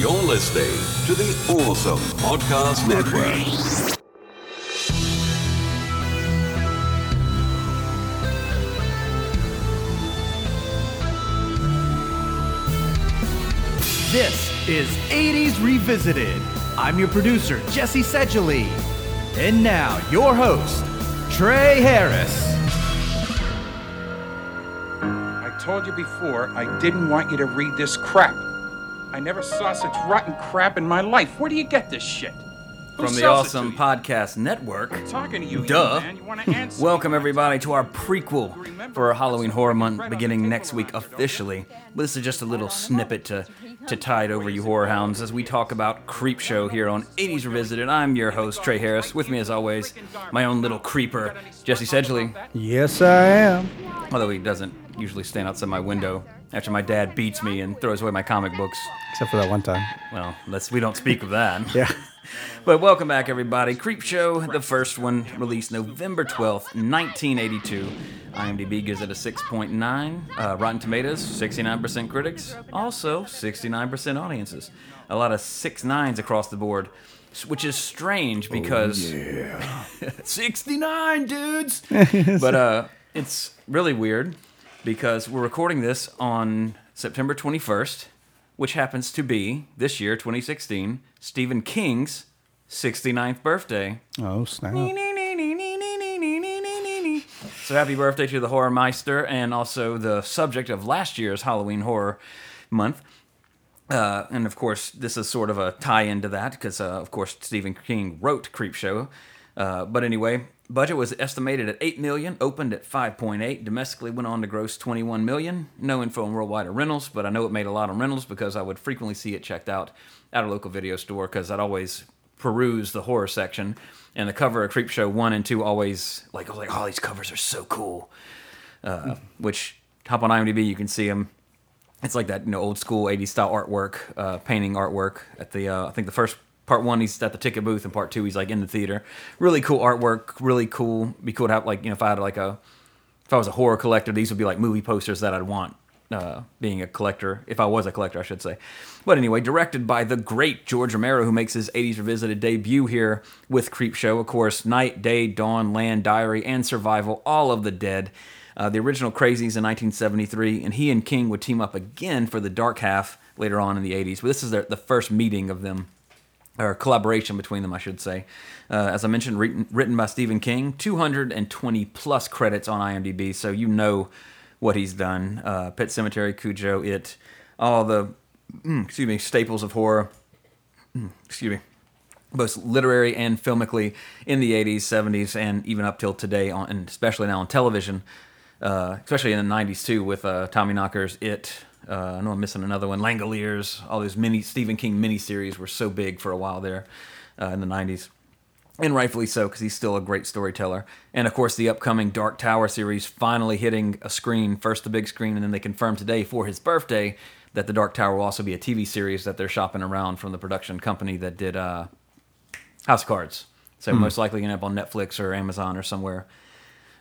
You're listening to the Awesome Podcast Network. This is 80s Revisited. I'm your producer, Jesse Sedgley. And now, your host, Trey Harris. I told you before, I didn't want you to read this crap. I never saw such rotten crap in my life. Where do you get this shit? Who From the Awesome? Podcast Network. I'm talking to you, Duh. you man. You want to answer? Welcome, everybody, to our prequel for our Halloween Horror Month beginning next week officially. But this is just a little snippet to, to tide over you horror hounds as we talk about Creep Show here on 80s Revisited. I'm your host, Trey Harris. With me, as always, my own little creeper, Jesse Sedgley. Yes, I am. Although he doesn't usually stand outside my window after my dad beats me and throws away my comic books. Except for that one time. Well, let's we don't speak of that. Yeah. But welcome back, everybody. Creep Show, the first one, released November 12th, 1982. IMDb gives it a 6.9. Uh, Rotten Tomatoes, 69% critics. Also, 69% audiences. A lot of six nines across the board, which is strange because. 69 dudes! but uh, it's really weird because we're recording this on September 21st, which happens to be, this year, 2016, Stephen King's 69th birthday. Oh, snap. So happy birthday to the Horror Meister and also the subject of last year's Halloween Horror Month. Uh, and of course, this is sort of a tie-in to that because, uh, of course, Stephen King wrote Creepshow. Uh, but anyway, budget was estimated at eight million, opened at five point eight, domestically went on to gross twenty-one million. No info on worldwide or rentals, but I know it made a lot on rentals because I would frequently see it checked out at a local video store because I'd always peruse the horror section, and the cover of Creepshow one and two always like I was like, oh, these covers are so cool. Uh, which hop on IMDb, you can see them it's like that you know old school 80s style artwork uh, painting artwork at the uh, i think the first part one he's at the ticket booth and part two he's like in the theater. Really cool artwork really cool. Be cool to have like you know if i had like a if i was a horror collector these would be like movie posters that i'd want uh, being a collector if i was a collector i should say. But anyway directed by the great george romero who makes his 80s revisited debut here with creep show. Of course night day dawn land diary and survival all of the dead. Uh, the original Crazies in 1973, and he and King would team up again for the Dark Half later on in the 80s. But this is their, the first meeting of them, or collaboration between them, I should say. Uh, as I mentioned, written, written by Stephen King, 220 plus credits on IMDb, so you know what he's done. Uh, Pet Sematary, Cujo, It, all the mm, excuse me staples of horror. Mm, excuse me both literary and filmically in the 80s, 70s, and even up till today, on, and especially now on television, uh, especially in the 90s too, with uh, Tommy Knocker's It. Uh, I know I'm missing another one. Langoliers, all those mini Stephen King miniseries were so big for a while there uh, in the 90s. And rightfully so, because he's still a great storyteller. And of course, the upcoming Dark Tower series finally hitting a screen, first the big screen, and then they confirmed today for his birthday that the Dark Tower will also be a TV series that they're shopping around from the production company that did uh, House of Cards. So most likely going to end up on Netflix or Amazon or somewhere.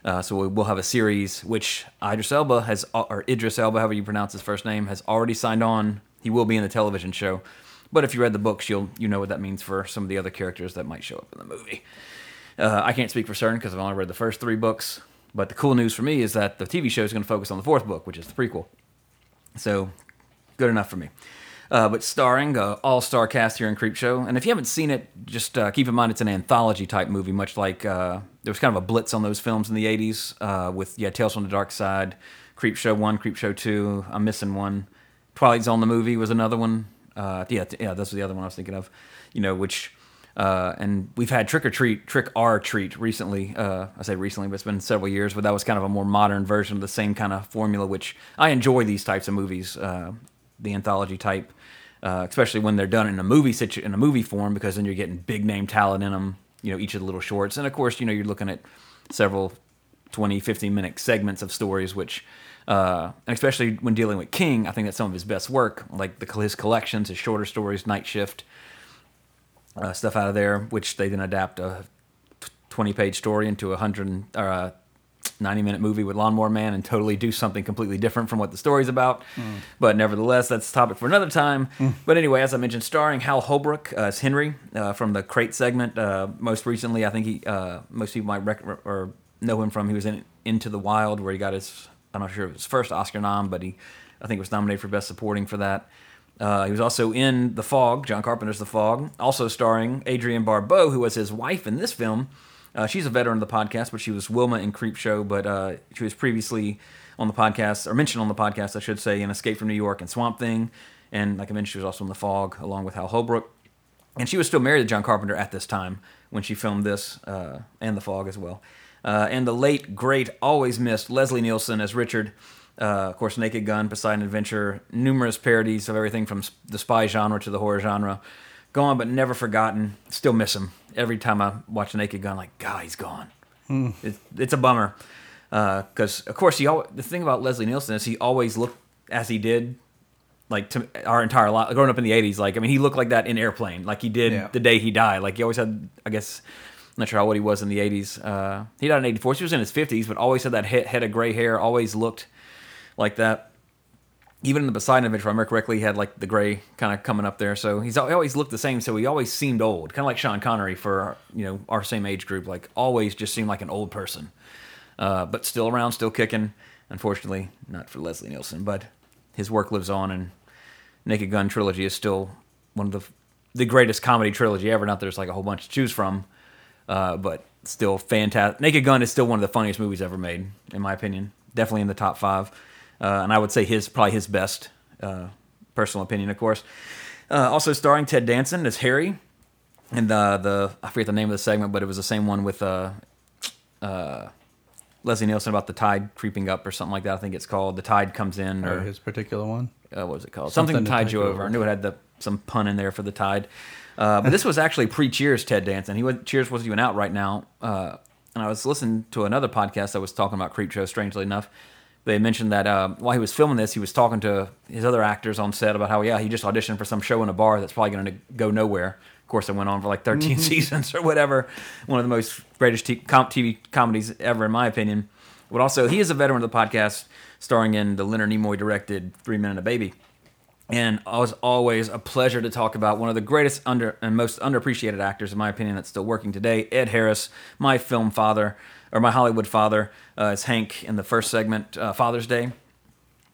Uh, so we- we'll have a series which Idris Elba has, or Idris Elba, however you pronounce his first name, has already signed on. He will be in the television show. But if you read the books, you'll you know what that means for some of the other characters that might show up in the movie. Uh, I can't speak for certain because I've only read the first three books. But the cool news for me is that the TV show is going to focus on the fourth book, which is the prequel. So good enough for me. Uh, but starring uh, all-star cast here in Creepshow, and if you haven't seen it, just uh, keep in mind it's an anthology type movie, much like uh, there was kind of a blitz on those films in the '80s uh, with yeah, Tales from the Dark Side, Creepshow one, Creepshow two. I'm missing one. Twilight Zone the movie was another one. Yeah, yeah, that's the other one I was thinking of. You know, which uh, and we've had Trick or Treat, Trick or Treat recently. Uh, I say recently, but it's been several years. But that was kind of a more modern version of the same kind of formula, which I enjoy these types of movies, uh, the anthology type, uh, especially when they're done in a movie situ- in a movie form, because then you're getting big name talent in them. You know, each of the little shorts, and of course, you know, you're looking at several 20, 15 minute segments of stories, which, uh, and especially when dealing with King, I think that's some of his best work, like the, his collections, his shorter stories, Night Shift, uh, stuff out of there, which they then adapt a 20 page story into a hundred or a 90 minute movie with Lawnmower Man and totally do something completely different from what the story's about. But nevertheless, that's a topic for another time. But anyway, as I mentioned, starring Hal Holbrook uh, as Henry uh, from the Crate segment. Uh, most recently, I think he uh, most people might rec- or know him from he was in Into the Wild, where he got his I'm not sure if it was his first Oscar nom, but he I think was nominated for Best Supporting for that. Uh, he was also in The Fog, John Carpenter's The Fog, also starring Adrienne Barbeau, who was his wife in this film. Uh, she's a veteran of the podcast, but she was Wilma in Creep Show, but uh, she was previously on the podcast, or mentioned on the podcast, I should say, in Escape from New York and Swamp Thing. And like I mentioned, she was also in The Fog, along with Hal Holbrook. And she was still married to John Carpenter at this time when she filmed this uh, and The Fog as well. Uh, and the late, great, always missed Leslie Nielsen as Richard. Uh, of course, Naked Gun, Poseidon Adventure, numerous parodies of everything from the spy genre to the horror genre. Gone but never forgotten. Still miss him. Every time I watch Naked Gun, like, God, he's gone. It's, it's a bummer. Because, of course, he al- the thing about Leslie Nielsen is he always looked as he did like to our entire life growing up in the 80s like i mean he looked like that in airplane like he did Yeah. the day he died like he always had i guess I'm not sure how old he was in the 80s uh, he died in 84 so he was in his 50s but always had that head, head of gray hair always looked like that even in the Poseidon Adventure, if I remember correctly, he had like the gray kind of coming up there. So he's he always looked the same. So he always seemed old, kind of like Sean Connery for you know our same age group. Like always, just seemed like an old person, uh, but still around, still kicking. Unfortunately, not for Leslie Nielsen, but his work lives on, and Naked Gun trilogy is still one of the the greatest comedy trilogy ever. Not that there's like a whole bunch to choose from, uh, but still fantastic. Naked Gun is still one of the funniest movies ever made, in my opinion. Definitely in the top five, uh, and I would say his probably his best. Uh, personal opinion, of course. Uh, also starring Ted Danson as Harry, and the the I forget the name of the segment, but it was the same one with uh, uh, Leslie Nielsen about the tide creeping up or something like that. I think it's called the tide comes in or Or his particular one. uh, what was it called? Something Something, to tide you over. over. I knew it had the some pun in there for the tide. Uh, but this was actually pre Cheers Ted Danson. He was Cheers wasn't even out right now. Uh, and I was listening to another podcast that was talking about Creep Show. Strangely enough, they mentioned that uh, while he was filming this, he was talking to his other actors on set about how yeah he just auditioned for some show in a bar that's probably going to go nowhere. Of course, it went on for like 13 seasons or whatever. One of the most greatest t- com- TV comedies ever, in my opinion. But also, he is a veteran of the podcast, starring in the Leonard Nimoy directed Three Men and a Baby. And it was always a pleasure to talk about one of the greatest under and most underappreciated actors, in my opinion, that's still working today, Ed Harris, my film father, or my Hollywood father, uh, as Hank in the first segment, uh, Father's Day.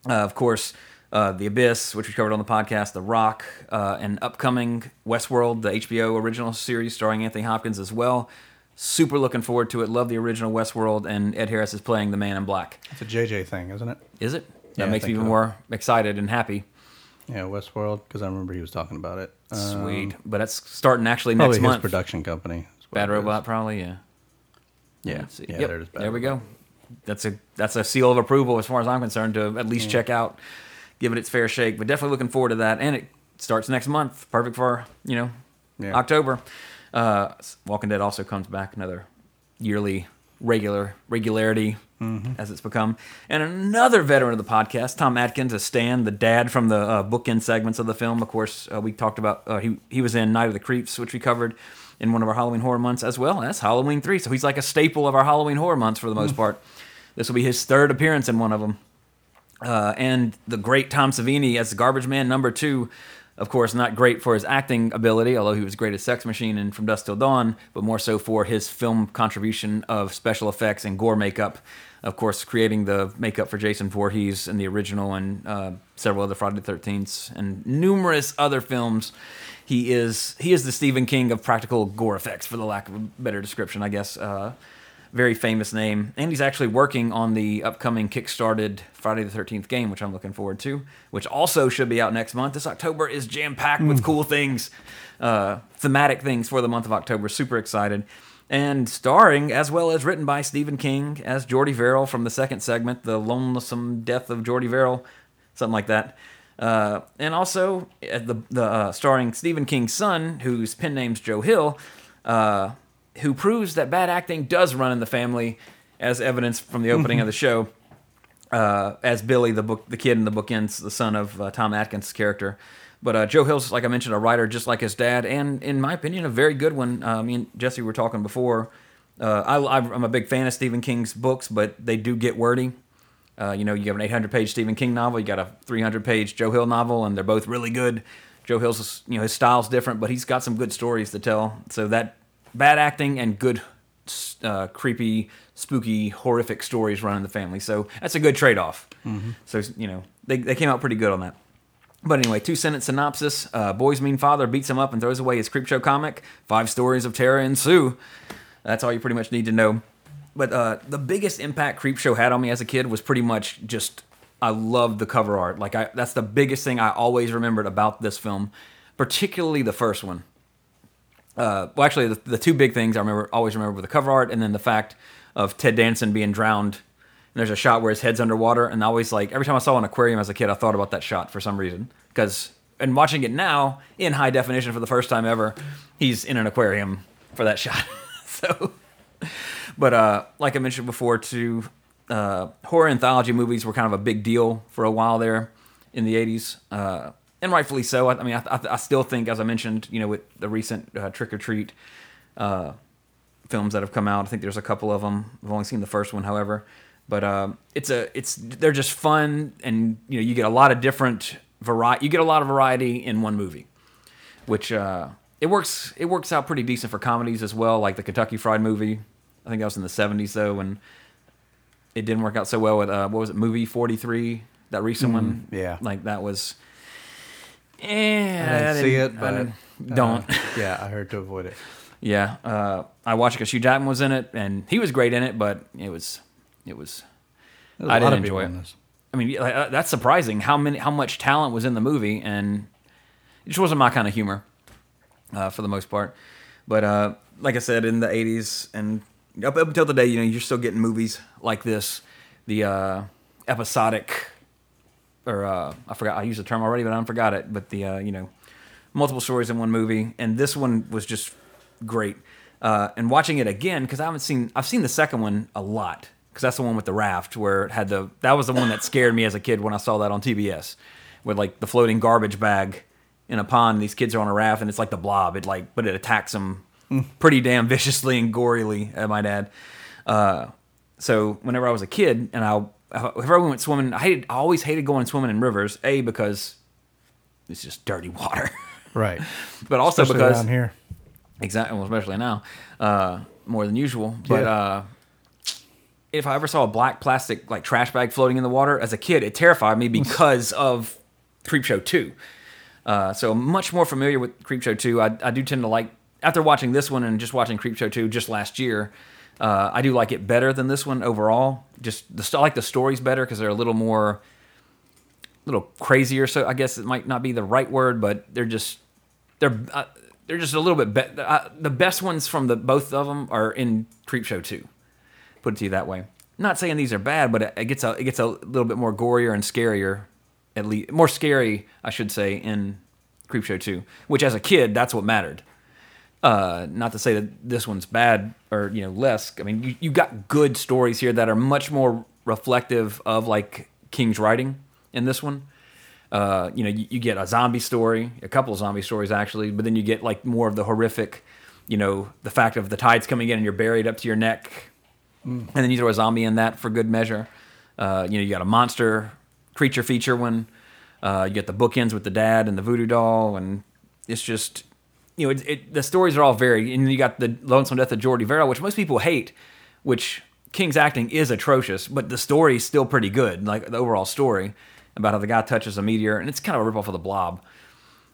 Uh, of course, uh, The Abyss, which we covered on the podcast, The Rock, uh, and upcoming Westworld, the HBO original series starring Anthony Hopkins as well. Super looking forward to it. Love the original Westworld, and Ed Harris is playing the Man in Black. It's a JJ thing, isn't it? Is it? That Yeah, makes me even so. more excited and happy. Yeah, Westworld, because I remember he was talking about it. Um, Sweet. But that's starting actually Probably next his month. production company. Bad is. Robot, probably, yeah. Yeah, Let's see. yeah, Yep, there's Bad there we go. That's a that's a seal of approval as far as I'm concerned to at least check out, give it its fair shake. But definitely looking forward to that, and it starts next month. Perfect for you know Yeah. October. Uh, Walking Dead also comes back another yearly regular regularity Mm-hmm. as it's become. And another veteran of the podcast, Tom Atkins, a Stan, the dad from the uh, bookend segments of the film. Of course, uh, we talked about uh, he he was in Night of the Creeps, which we covered in one of our Halloween horror months as well. That's Halloween three, so he's like a staple of our Halloween horror months for the most part. This will be his third appearance in one of them. Uh, and the great Tom Savini as the Garbage Man number two. Of course, not great for his acting ability, although he was great as Sex Machine and From Dusk Till Dawn, but more so for his film contribution of special effects and gore makeup. Of course, creating the makeup for Jason Voorhees in the original and uh, several other Friday the 13th and numerous other films. He is he is the Stephen King of practical gore effects, for the lack of a better description, I guess. Uh, very famous name, and he's actually working on the upcoming kickstarted Friday the Thirteenth game, which I'm looking forward to, which also should be out next month. This October is jam packed with cool things, uh, thematic things for the month of October. Super excited, and starring as well as written by Stephen King as Jordy Verrill from the second segment, "The Lonesome Death of Jordy Verrill," something like that. Uh, and also uh, the the uh, starring Stephen King's son, whose pen name's Joe Hill, uh, who proves that bad acting does run in the family, as evidence from the opening of the show. Uh, as Billy, the book, the kid in the bookends, the son of uh, Tom Atkins' character. But uh, Joe Hill's, like I mentioned, a writer just like his dad, and in my opinion, a very good one. Uh, me and Jesse were talking before Uh, I, I'm a big fan of Stephen King's books, but they do get wordy. Uh, you know, you have an 800 page Stephen King novel, you got a 300 page Joe Hill novel, and they're both really good. Joe Hill's, you know, his style's different, but he's got some good stories to tell. So that bad acting and good, uh, creepy, spooky, horrific stories run in the family. So that's a good trade off. So, you know, they, they came out pretty good on that. But anyway, two sentence synopsis. Uh, boy's mean father beats him up and throws away his Creepshow comic. Five stories of terror ensue. That's all you pretty much need to know. But uh, the biggest impact Creepshow had on me as a kid was pretty much just I loved the cover art. Like I, that's the biggest thing I always remembered about this film, particularly the first one. Uh, well, actually, the, the two big things I remember always remember were the cover art and then the fact of Ted Danson being drowned. And there's a shot where his head's underwater, and I always like every time I saw an aquarium as a kid, I thought about that shot for some reason. Because and watching it now in high definition for the first time ever, he's in an aquarium for that shot. so, but uh, like I mentioned before, too, uh, horror anthology movies were kind of a big deal for a while there in the '80s, uh, and rightfully so. I, I mean, I, I, I still think, as I mentioned, you know, with the recent uh, Trick or Treat uh, films that have come out, I think there's a couple of them. I've only seen the first one, however, but um, it's a it's they're just fun, and you know, you get a lot of different variety. You get a lot of variety in one movie, which uh, it works it works out pretty decent for comedies as well, like the Kentucky Fried Movie. I think that was in the '70s though, and it didn't work out so well with uh, what was it, movie 43, that recent one. yeah. like that was. Eh, I didn't see it, but I don't. uh, yeah, I heard to avoid it. yeah, uh, I watched it because Hugh Jackman was in it, and he was great in it, but it was, it was. There's I didn't enjoy it. this. I mean, like, uh, that's surprising how many, how much talent was in the movie, and it just wasn't my kind of humor, uh, for the most part. But uh, like I said, in the '80s and up, up until today, you know, you're still getting movies like this, the uh, episodic, or uh, I forgot I used the term already, but I forgot it. But the uh, you know, multiple stories in one movie, and this one was just great. Uh, and watching it again because I haven't seen I've seen the second one a lot because that's the one with the raft where it had the that was the one that scared me as a kid when I saw that on TBS with like the floating garbage bag in a pond. These kids are on a raft and it's like the blob. It like but it attacks them pretty damn viciously and gorily. I might add. Uh, so whenever I was a kid and I whenever I went swimming, I hated I always hated going swimming in rivers. A because it's just dirty water, Right. but also Especially because here. Exactly, well, especially now, uh, more than usual. But Yeah. uh, if I ever saw a black plastic like trash bag floating in the water as a kid, it terrified me because of Creepshow Two. Uh, so I'm much more familiar with Creepshow Two. I, I do tend to like after watching this one and just watching Creepshow Two just last year. Uh, I do like it better than this one overall. Just the I like the stories better because they're a little more, a little crazier. So I guess it might not be the right word, but they're just they're uh, they're just a little bit better. Uh, the best ones from the both of them are in Creepshow two. Put it to you that way. Not saying these are bad, but it, it gets a it gets a little bit more gorier and scarier, at least more scary, I should say, in Creepshow two. Which as a kid, that's what mattered. Uh, not to say that this one's bad or you know less. I mean, you you got good stories here that are much more reflective of like King's writing in this one uh, you know, you, you get a zombie story, a couple of zombie stories actually, but then you get like more of the horrific, you know, the fact of the tides coming in and you're buried up to your neck, and then you throw a zombie in that for good measure. Uh, you know, you got a monster creature feature one. Uh, you get the bookends with the dad and the voodoo doll, and it's just, you know, it, it, the stories are all very. And you got the lonesome death of Jordy Verrill, which most people hate, which King's acting is atrocious, but the story's still pretty good, like the overall story about how the guy touches a meteor, and it's kind of a ripoff of the Blob,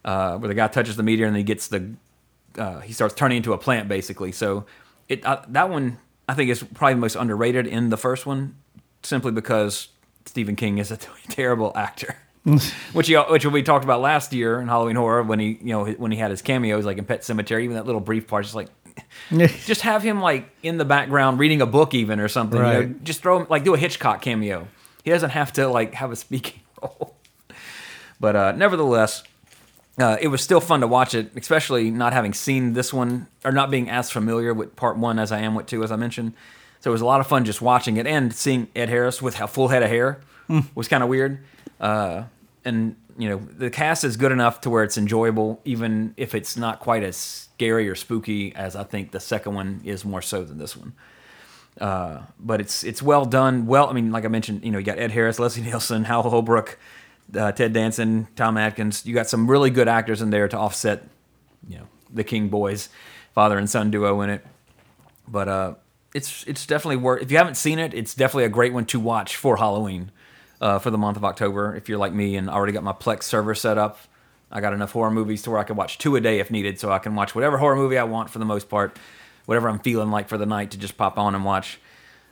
uh, where the guy touches the meteor and he gets the uh, he starts turning into a plant basically. So it uh, that one I think is probably the most underrated in the first one, simply because Stephen King is a terrible actor. which he, which we talked about last year in Halloween Horror when he you know when he had his cameos like in Pet Sematary, even that little brief part, just like just have him like in the background reading a book even or something. You know, just throw him like do a Hitchcock cameo. He doesn't have to like have a speaking role. But uh, nevertheless, uh, it was still fun to watch it, especially not having seen this one or not being as familiar with part one as I am with two, as I mentioned. So it was a lot of fun just watching it and seeing Ed Harris with a full head of hair was kind of weird. Uh, and you know the cast is good enough to where it's enjoyable, even if it's not quite as scary or spooky as I think the second one is more so than this one. Uh, but it's it's well done. Well, I mean, like I mentioned, you know, you got Ed Harris, Leslie Nielsen, Hal Holbrook, uh, Ted Danson, Tom Atkins. You got some really good actors in there to offset, you know, the King boys, father and son duo in it. But uh, it's it's definitely worth. If you haven't seen it, it's definitely a great one to watch for Halloween, uh, for the month of October. If you're like me and already got my Plex server set up, I got enough horror movies to where I can watch two a day if needed, so I can watch whatever horror movie I want for the most part, whatever I'm feeling like for the night to just pop on and watch.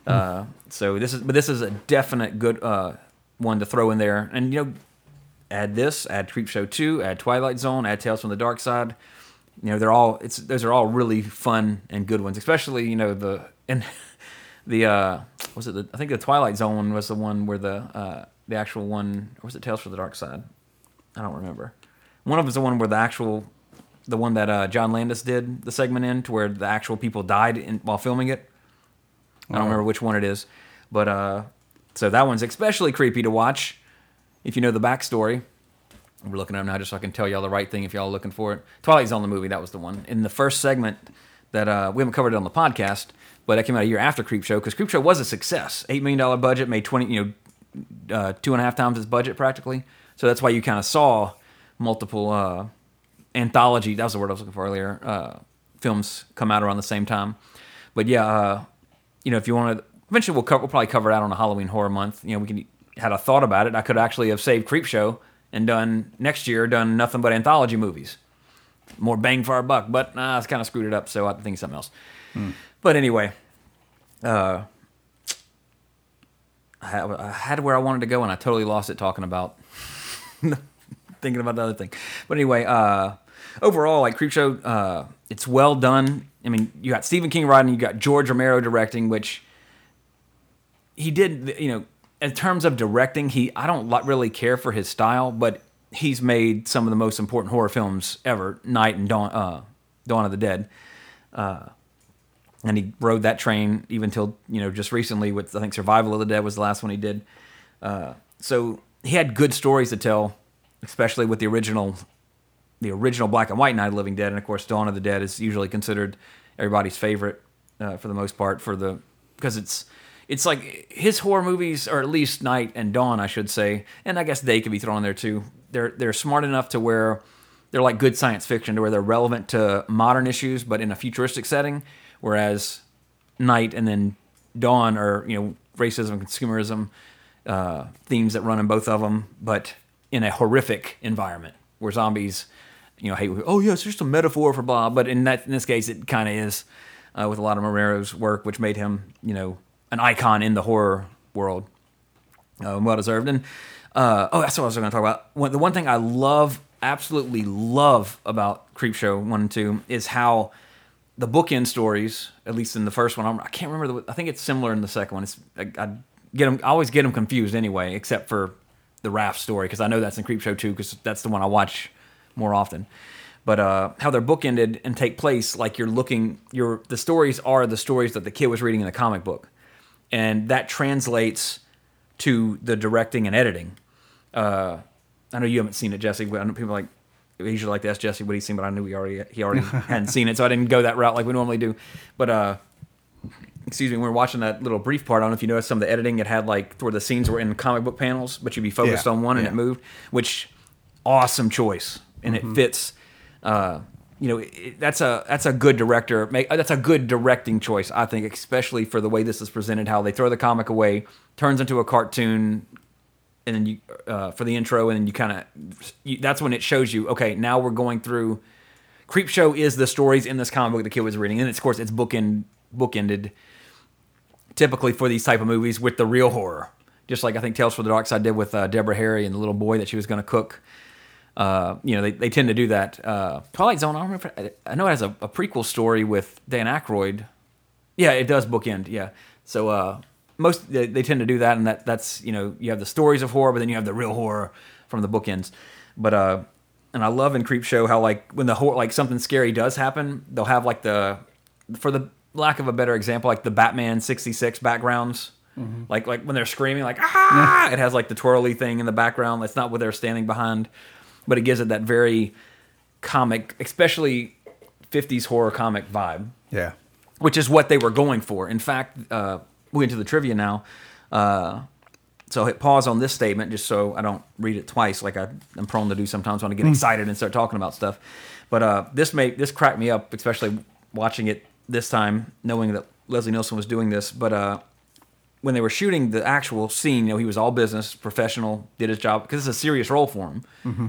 Uh, so this is, but this is a definite good uh, one to throw in there, and you know, add this, add Creepshow two, add Twilight Zone, add Tales from the Dark Side. You know, they're all it's those are all really fun and good ones, especially you know the and the uh was it the I think the Twilight Zone was the one where the uh the actual one or was it Tales from the Dark Side? I don't remember. One of them is the one where the actual the one that uh, John Landis did the segment in to where the actual people died in, while filming it. I don't remember which one it is, but uh, so that one's especially creepy to watch if you know the backstory. We're looking at it now just so I can tell y'all the right thing if y'all are looking for it. Twilight Zone, the movie, that was the one. In the first segment that uh, we haven't covered it on the podcast, but that came out a year after Creepshow because Creepshow was a success. $8 million budget, made 20, you know, uh, two and a half times its budget practically. So that's why you kind of saw multiple uh, anthology, that was the word I was looking for earlier, uh, films come out around the same time. But yeah, uh, you know, if you want to, eventually we'll, cover, we'll probably cover it out on a Halloween horror month. You know, we can had a thought about it. I could actually have saved Creepshow and done next year done nothing but anthology movies, more bang for our buck. But nah, it's kind of screwed it up, so I think something else. But anyway, uh, I had, I had where I wanted to go and I totally lost it talking about thinking about the other thing. But anyway, uh, overall, like Creepshow, uh, it's well done. I mean, you got Stephen King writing, you got George Romero directing, which he did. You know, in terms of directing, he I don't really care for his style, but he's made some of the most important horror films ever, Night and Dawn, uh, Dawn of the Dead. Uh, and he rode that train even till you know just recently with I think Survival of the Dead was the last one he did. Uh, so he had good stories to tell, especially with the original, the original black and white Night of the Living Dead, and of course Dawn of the Dead is usually considered everybody's favorite uh, for the most part for the because it's it's like his horror movies, or at least Night and Dawn, I should say, and I guess they could be thrown in there too. They're they're smart enough to where they're like good science fiction, to where they're relevant to modern issues, but in a futuristic setting. Whereas Night and then Dawn are you know racism, consumerism uh, themes that run in both of them, but in a horrific environment where zombies, you know, hey, oh yeah, it's just a metaphor for blah. But in that in this case, it kind of is uh, with a lot of Romero's work, which made him you know an icon in the horror world, uh, well deserved. And uh, oh, that's what I was going to talk about. The one thing I love, absolutely love about Creepshow one and two is how the bookend stories, at least in the first one, I'm, I can't remember. The, I think it's similar in the second one. It's I, I get them. I always get them confused anyway, except for the raft story because I know that's in Creepshow Two because that's the one I watch more often. But uh, how they're bookended and take place like you're looking. Your the stories are the stories that the kid was reading in the comic book, and that translates to the directing and editing. Uh, I know you haven't seen it, Jesse. But I know people like usually like to ask Jesse what he's seen, but I knew he already he already hadn't seen it, so I didn't go that route like we normally do. But uh, excuse me, when we were watching that little brief part, I don't know if you noticed some of the editing. It had like where the scenes were in comic book panels, but you'd be focused Yeah, on one and yeah. it moved, which awesome choice, and Mm-hmm. it fits. Uh, you know, it, that's a that's a good director. Make that's a good directing choice, I think, especially for the way this is presented. How they throw the comic away, turns into a cartoon, and then you uh, for the intro, and then you kind of that's when it shows you. Okay, now we're going through. Creepshow is the stories in this comic book the kid was reading, and it's, of course it's bookend bookended. Typically for these type of movies with the real horror, just like I think Tales from the Dark Side did with uh, Deborah Harry and the little boy that she was going to cook. Uh, you know, they, they tend to do that. Uh, Twilight Zone, I remember. I know it has a, a prequel story with Dan Aykroyd. Yeah, it does bookend. Yeah, so uh, most they, they tend to do that, and that that's you know you have the stories of horror, but then you have the real horror from the bookends. But uh, and I love in Creepshow how like when the horror like something scary does happen, they'll have like the for the lack of a better example, like the Batman '66 backgrounds Like like when they're screaming, like ah, it has like the twirly thing in the background. That's not what they're standing behind, but it gives it that very comic, especially 50s horror comic vibe Yeah. which is what they were going for. In fact, uh, we get into the trivia now. Uh, so hit pause on this statement just so I don't read it twice, like I, I'm prone to do sometimes when I get excited and start talking about stuff. But uh, this made this cracked me up, especially watching it this time, knowing that Leslie Nielsen was doing this. But uh, when they were shooting the actual scene, you know, he was all business, professional, did his job because it's a serious role for him.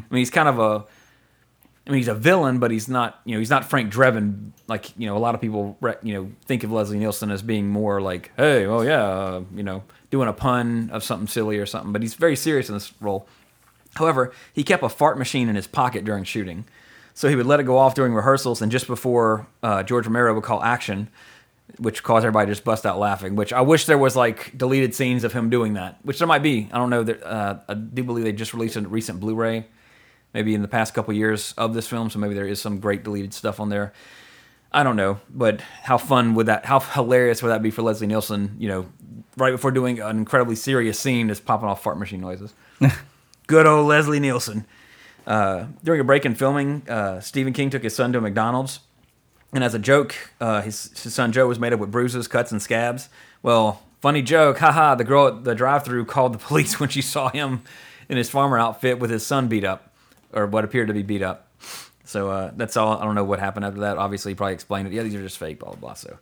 I mean, he's kind of a I mean, he's a villain, but he's not. You know, he's not Frank Drebin. Like you know, a lot of people, you know, think of Leslie Nielsen as being more like, hey, oh yeah, uh, you know, doing a pun of something silly or something. But he's very serious in this role. However, he kept a fart machine in his pocket during shooting, so he would let it go off during rehearsals, and just before uh, George Romero would call action, which caused everybody to just bust out laughing. Which I wish there was like deleted scenes of him doing that, which there might be. I don't know. That uh, I do believe they just released a recent Blu-ray maybe in the past couple years of this film, so maybe there is some great deleted stuff on there. I don't know, but how fun would that? How hilarious would that be for Leslie Nielsen? You know, right before doing an incredibly serious scene, just popping off fart machine noises. Good old Leslie Nielsen. Uh, during a break in filming, uh, Stephen King took his son to a McDonald's, and as a joke, uh, his, his son Joe was made up with bruises, cuts, and scabs. Well, funny joke, haha! The girl at the drive-through called the police when she saw him in his farmer outfit with his son beat up, or what appeared to be beat up. So uh, that's all. I don't know what happened after that. Obviously, he probably explained it. Yeah, these are just fake. Blah blah blah. So,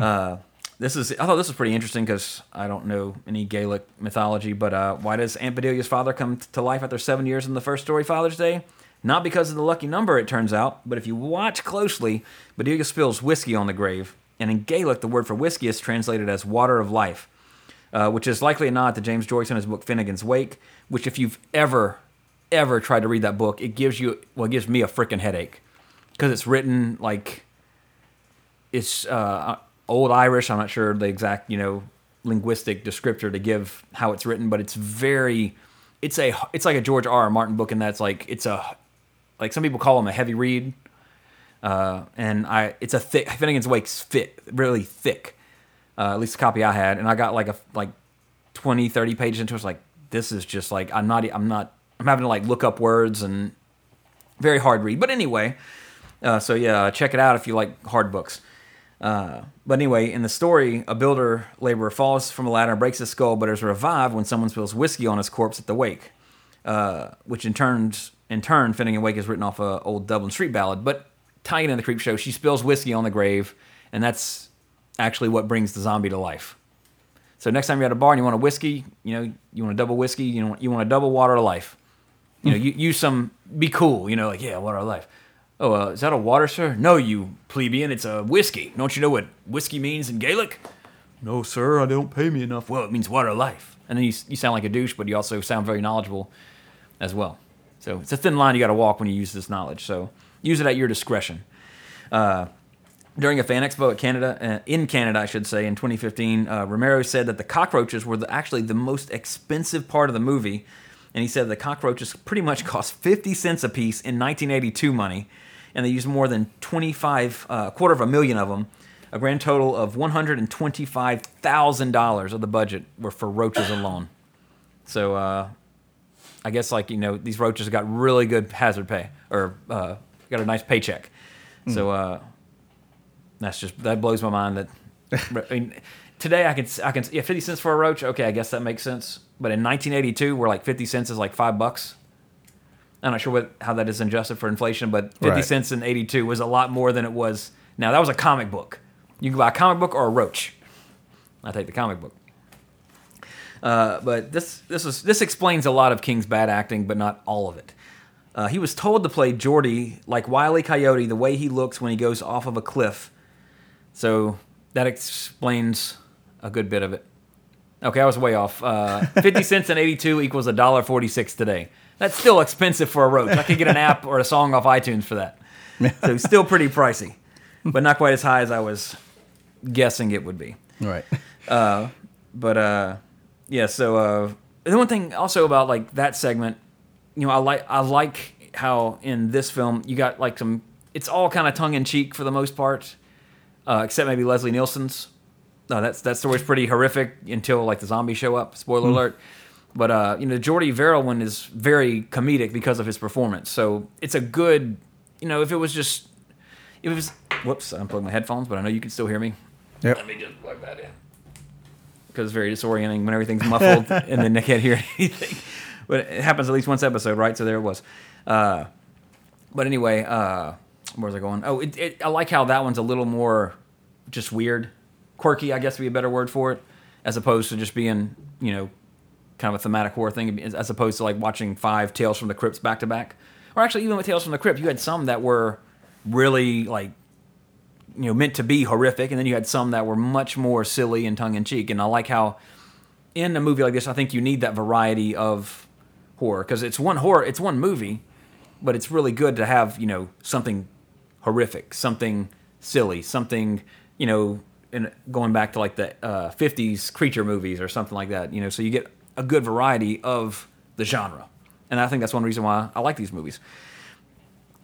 uh, this is. I thought this was pretty interesting because I don't know any Gaelic mythology. But uh, why does Aunt Bedelia's father come t- to life after seven years in the first story, Father's Day? Not because of the lucky number, it turns out, but if you watch closely, Bedelia spills whiskey on the grave, and in Gaelic, the word for whiskey is translated as water of life, uh, which is likely a nod to James Joyce in his book Finnegan's Wake. Which, if you've ever ever tried to read that book, it gives you well, it gives me a freaking headache because it's written like it's uh, old Irish. I'm not sure the exact you know linguistic descriptor to give how it's written, but it's very it's a it's like a George R. R. Martin book, and that's like it's a like some people call them a heavy read, uh, and I it's a thick Finnegan's Wake's fit really thick. Uh, at least the copy I had, and I got like a like 20, 30 pages into it. I was like, this is just like I'm not I'm not I'm having to like look up words and very hard read. But anyway, uh, so yeah, check it out if you like hard books. Uh, but anyway, in the story, a builder laborer falls from a ladder and breaks his skull, but is revived when someone spills whiskey on his corpse at the wake, uh, which in turn, in turn, Finnegan Wake is written off a old Dublin street ballad. But tying in the creep show, she spills whiskey on the grave, and that's actually what brings the zombie to life. So next time you're at a bar and you want a whiskey, you know, you want a double whiskey, you know, you want a double water of life. You know, you, use some, be cool, you know, like, yeah, water of life. Oh, uh, is that a water, sir? No, you plebeian, it's a whiskey. Don't you know what whiskey means in Gaelic? No, sir, I don't pay me enough. Well, it means water of life. And then you, you sound like a douche, but you also sound very knowledgeable as well. So it's a thin line you got to walk when you use this knowledge. So use it at your discretion. Uh, during a fan expo at Canada, uh, in Canada, I should say, in 2015, uh, Romero said that the cockroaches were the, actually the most expensive part of the movie, and he said the cockroaches pretty much cost 50 cents a piece in 1982 money, and they used more than 25, uh, a quarter of a million of them. A grand total of $125,000 of the budget were for roaches alone. So uh, I guess like you know these roaches got really good hazard pay or uh, got a nice paycheck. So uh, that's just that blows my mind. That I mean, today I can I can yeah fifty cents for a roach. Okay, I guess that makes sense. But in 1982, where like 50 cents is like five bucks. I'm not sure what how that is adjusted for inflation, but 50 Right. cents in 82 was a lot more than it was now. That was a comic book. You can buy a comic book or a roach. I take the comic book. Uh, but this this is this explains a lot of King's bad acting, but not all of it. Uh, he was told to play Jordy like Wile E. Coyote, the way he looks when he goes off of a cliff. So that explains a good bit of it. Okay, I was way off. Uh, Fifty cents and eighty-two equals a dollar forty-six today. That's still expensive for a roach. I could get an app or a song off iTunes for that. So still pretty pricey, but not quite as high as I was guessing it would be. Right. But uh, yeah. So uh, the one thing also about like that segment, you know, I like I like how in this film you got like some. It's all kind of tongue in cheek for the most part, uh, except maybe Leslie Nielsen's no, that's that story's pretty horrific until like the zombies show up. Spoiler Hmm. alert. But uh, you know, Jordy Verrill one is very comedic because of his performance. So it's a good, you know, if it was just, if it was, whoops, I unplugged my headphones, but I know you can still hear me. Yep. Let me just plug that in. Because it's very disorienting when everything's muffled and then I can't hear anything. But it happens at least once episode, right? So there it was. Uh, but anyway, uh, where was I going? Oh, it, it, I like how that one's a little more just weird, quirky, I guess would be a better word for it, as opposed to just being, you know, kind of a thematic horror thing, as- opposed to like watching five Tales from the Crypts back to back. Or actually, even with Tales from the Crypt, you had some that were really like you know meant to be horrific, and then you had some that were much more silly and tongue in cheek. And I like how in a movie like this, I think you need that variety of horror because it's one horror, it's one movie, but it's really good to have you know something horrific, something silly, something you know, in going back to like the uh, '50s creature movies or something like that. You know, so you get a good variety of the genre, and I think that's one reason why I like these movies.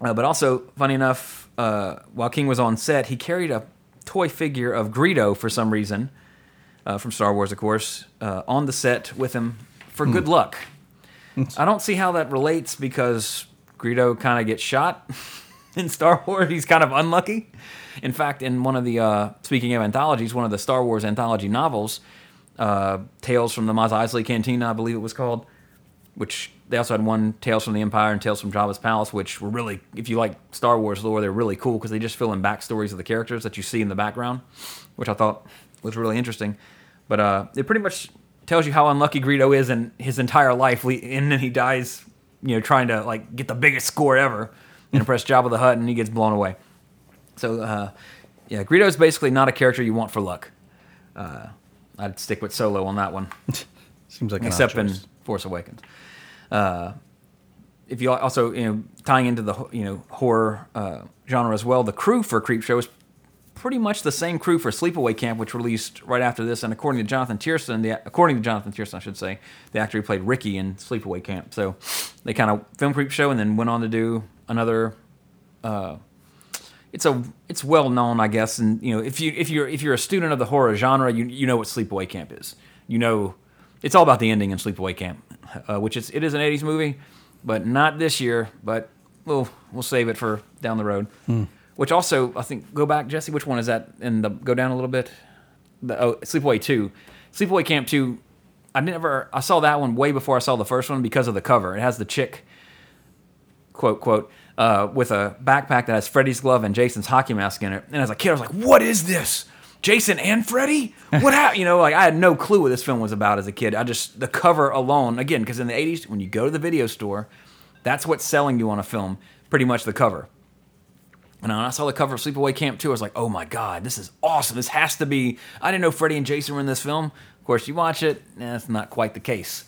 Uh, but also, funny enough, uh, while King was on set, he carried a toy figure of Greedo for some reason, uh, from Star Wars, of course, uh, on the set with him for good luck. I don't see how that relates because Greedo kind of gets shot in Star Wars. He's kind of unlucky. In fact, in one of the, uh, speaking of anthologies, one of the Star Wars anthology novels, uh, Tales from the Mos Eisley Cantina, I believe it was called, which they also had one Tales from the Empire and Tales from Jabba's Palace, which were really, if you like Star Wars lore, they're really cool because they just fill in backstories of the characters that you see in the background, which I thought was really interesting. But uh, it pretty much tells you how unlucky Greedo is in his entire life, and then he dies, you know, trying to like get the biggest score ever impress Jabba the Hutt, and he gets blown away. So uh, yeah, Greedo is basically not a character you want for luck. Uh, I'd stick with Solo on that one Seems like except in. Force Awakens. Uh, if you also you know tying into the you know horror uh, genre as well, the crew for Creepshow is pretty much the same crew for Sleepaway Camp, which released right after this. And according to Jonathan Tiersten, the according to Jonathan Tiersten, I should say, the actor who played Ricky in Sleepaway Camp. So they kind of filmed Creepshow and then went on to do another it's a it's well known, I guess, and you know if you if you're if you're a student of the horror genre, you you know what Sleepaway Camp is. You know, it's all about the ending in Sleepaway Camp, uh, which is it is an '80s movie, but not this year. But we'll we'll save it for down the road. Which also I think go back Jesse. Which one is that? And the go down a little bit. The, oh, Sleepaway Two, Sleepaway Camp Two. I never I saw that one way before I saw the first one because of the cover. It has the chick quote quote uh, with a backpack that has Freddy's glove and Jason's hockey mask in it. And as a kid, I was like, "What is this? Jason and Freddy? What happened?" You know, like I had no clue what this film was about as a kid. I just the cover alone, again, because in the '80s, when you go to the video store, that's what's selling you on a film, pretty much the cover. And when I saw the cover of Sleepaway Camp 2, I was like, oh my God, this is awesome. This has to be. I didn't know Freddy and Jason were in this film. Of course, you watch it, eh, it's not quite the case.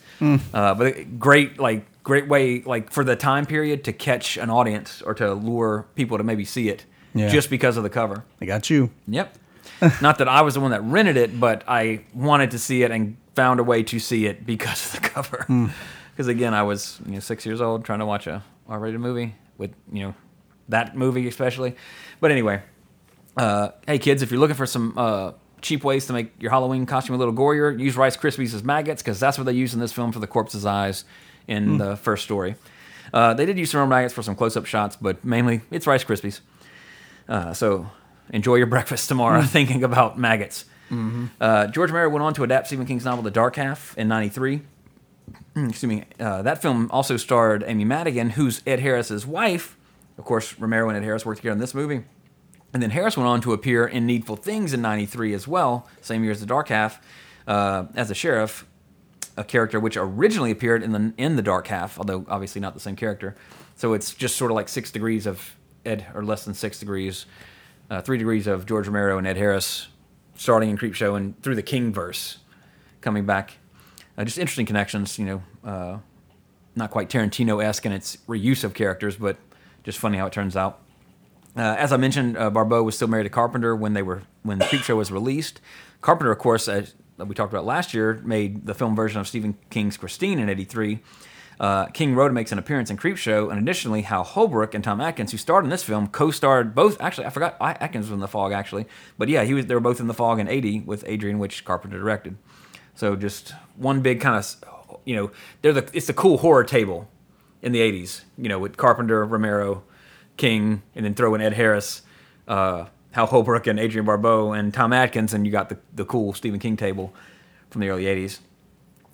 Uh, but great, like, great way, like, for the time period to catch an audience or to lure people to maybe see it Yeah. just because of the cover. I got you. Yep. Not that I was the one that rented it, but I wanted to see it and found a way to see it because of the cover. Because again, I was you know six years old trying to watch a R-rated movie with you know that movie especially. But anyway, uh, hey kids, if you're looking for some uh, cheap ways to make your Halloween costume a little gorier, use Rice Krispies as maggots because that's what they use in this film for the corpse's eyes in the first story. Uh, they did use some maggots for some close-up shots, but mainly it's Rice Krispies. Uh, so enjoy your breakfast tomorrow thinking about maggots. Uh, George Romero went on to adapt Stephen King's novel The Dark Half in '93. Excuse me. Uh, that film also starred Amy Madigan, who's Ed Harris's wife. Of course, Romero and Ed Harris worked together in this movie. And then Harris went on to appear in Needful Things in '93 as well, same year as The Dark Half, uh, as a sheriff, a character which originally appeared in the in the Dark Half, although obviously not the same character. So it's just sort of like six degrees of Ed, or less than six degrees, uh, three degrees of George Romero and Ed Harris, starting in Creepshow and through the King verse, coming back. Uh, just interesting connections, you know, uh, not quite Tarantino esque in its reuse of characters, but just funny how it turns out. Uh, as I mentioned, uh, Barbeau was still married to Carpenter when they were when Creepshow was released. Carpenter, of course, as we talked about last year, made the film version of Stephen King's Christine in '83. Uh, King Rhoda makes an appearance in Creepshow, and additionally, Hal Holbrook and Tom Atkins, who starred in this film, co-starred both. Actually, I forgot I- Atkins was in The Fog, actually, but yeah, he was. They were both in The Fog in '80 with Adrienne, which Carpenter directed. So just one big kind of, you know, they're the it's the cool horror table in the '80s. You know, with Carpenter, Romero, King, and then throw in Ed Harris, uh, Hal Holbrook, and Adrienne Barbeau, and Tom Atkins, and you got the the cool Stephen King table from the early '80s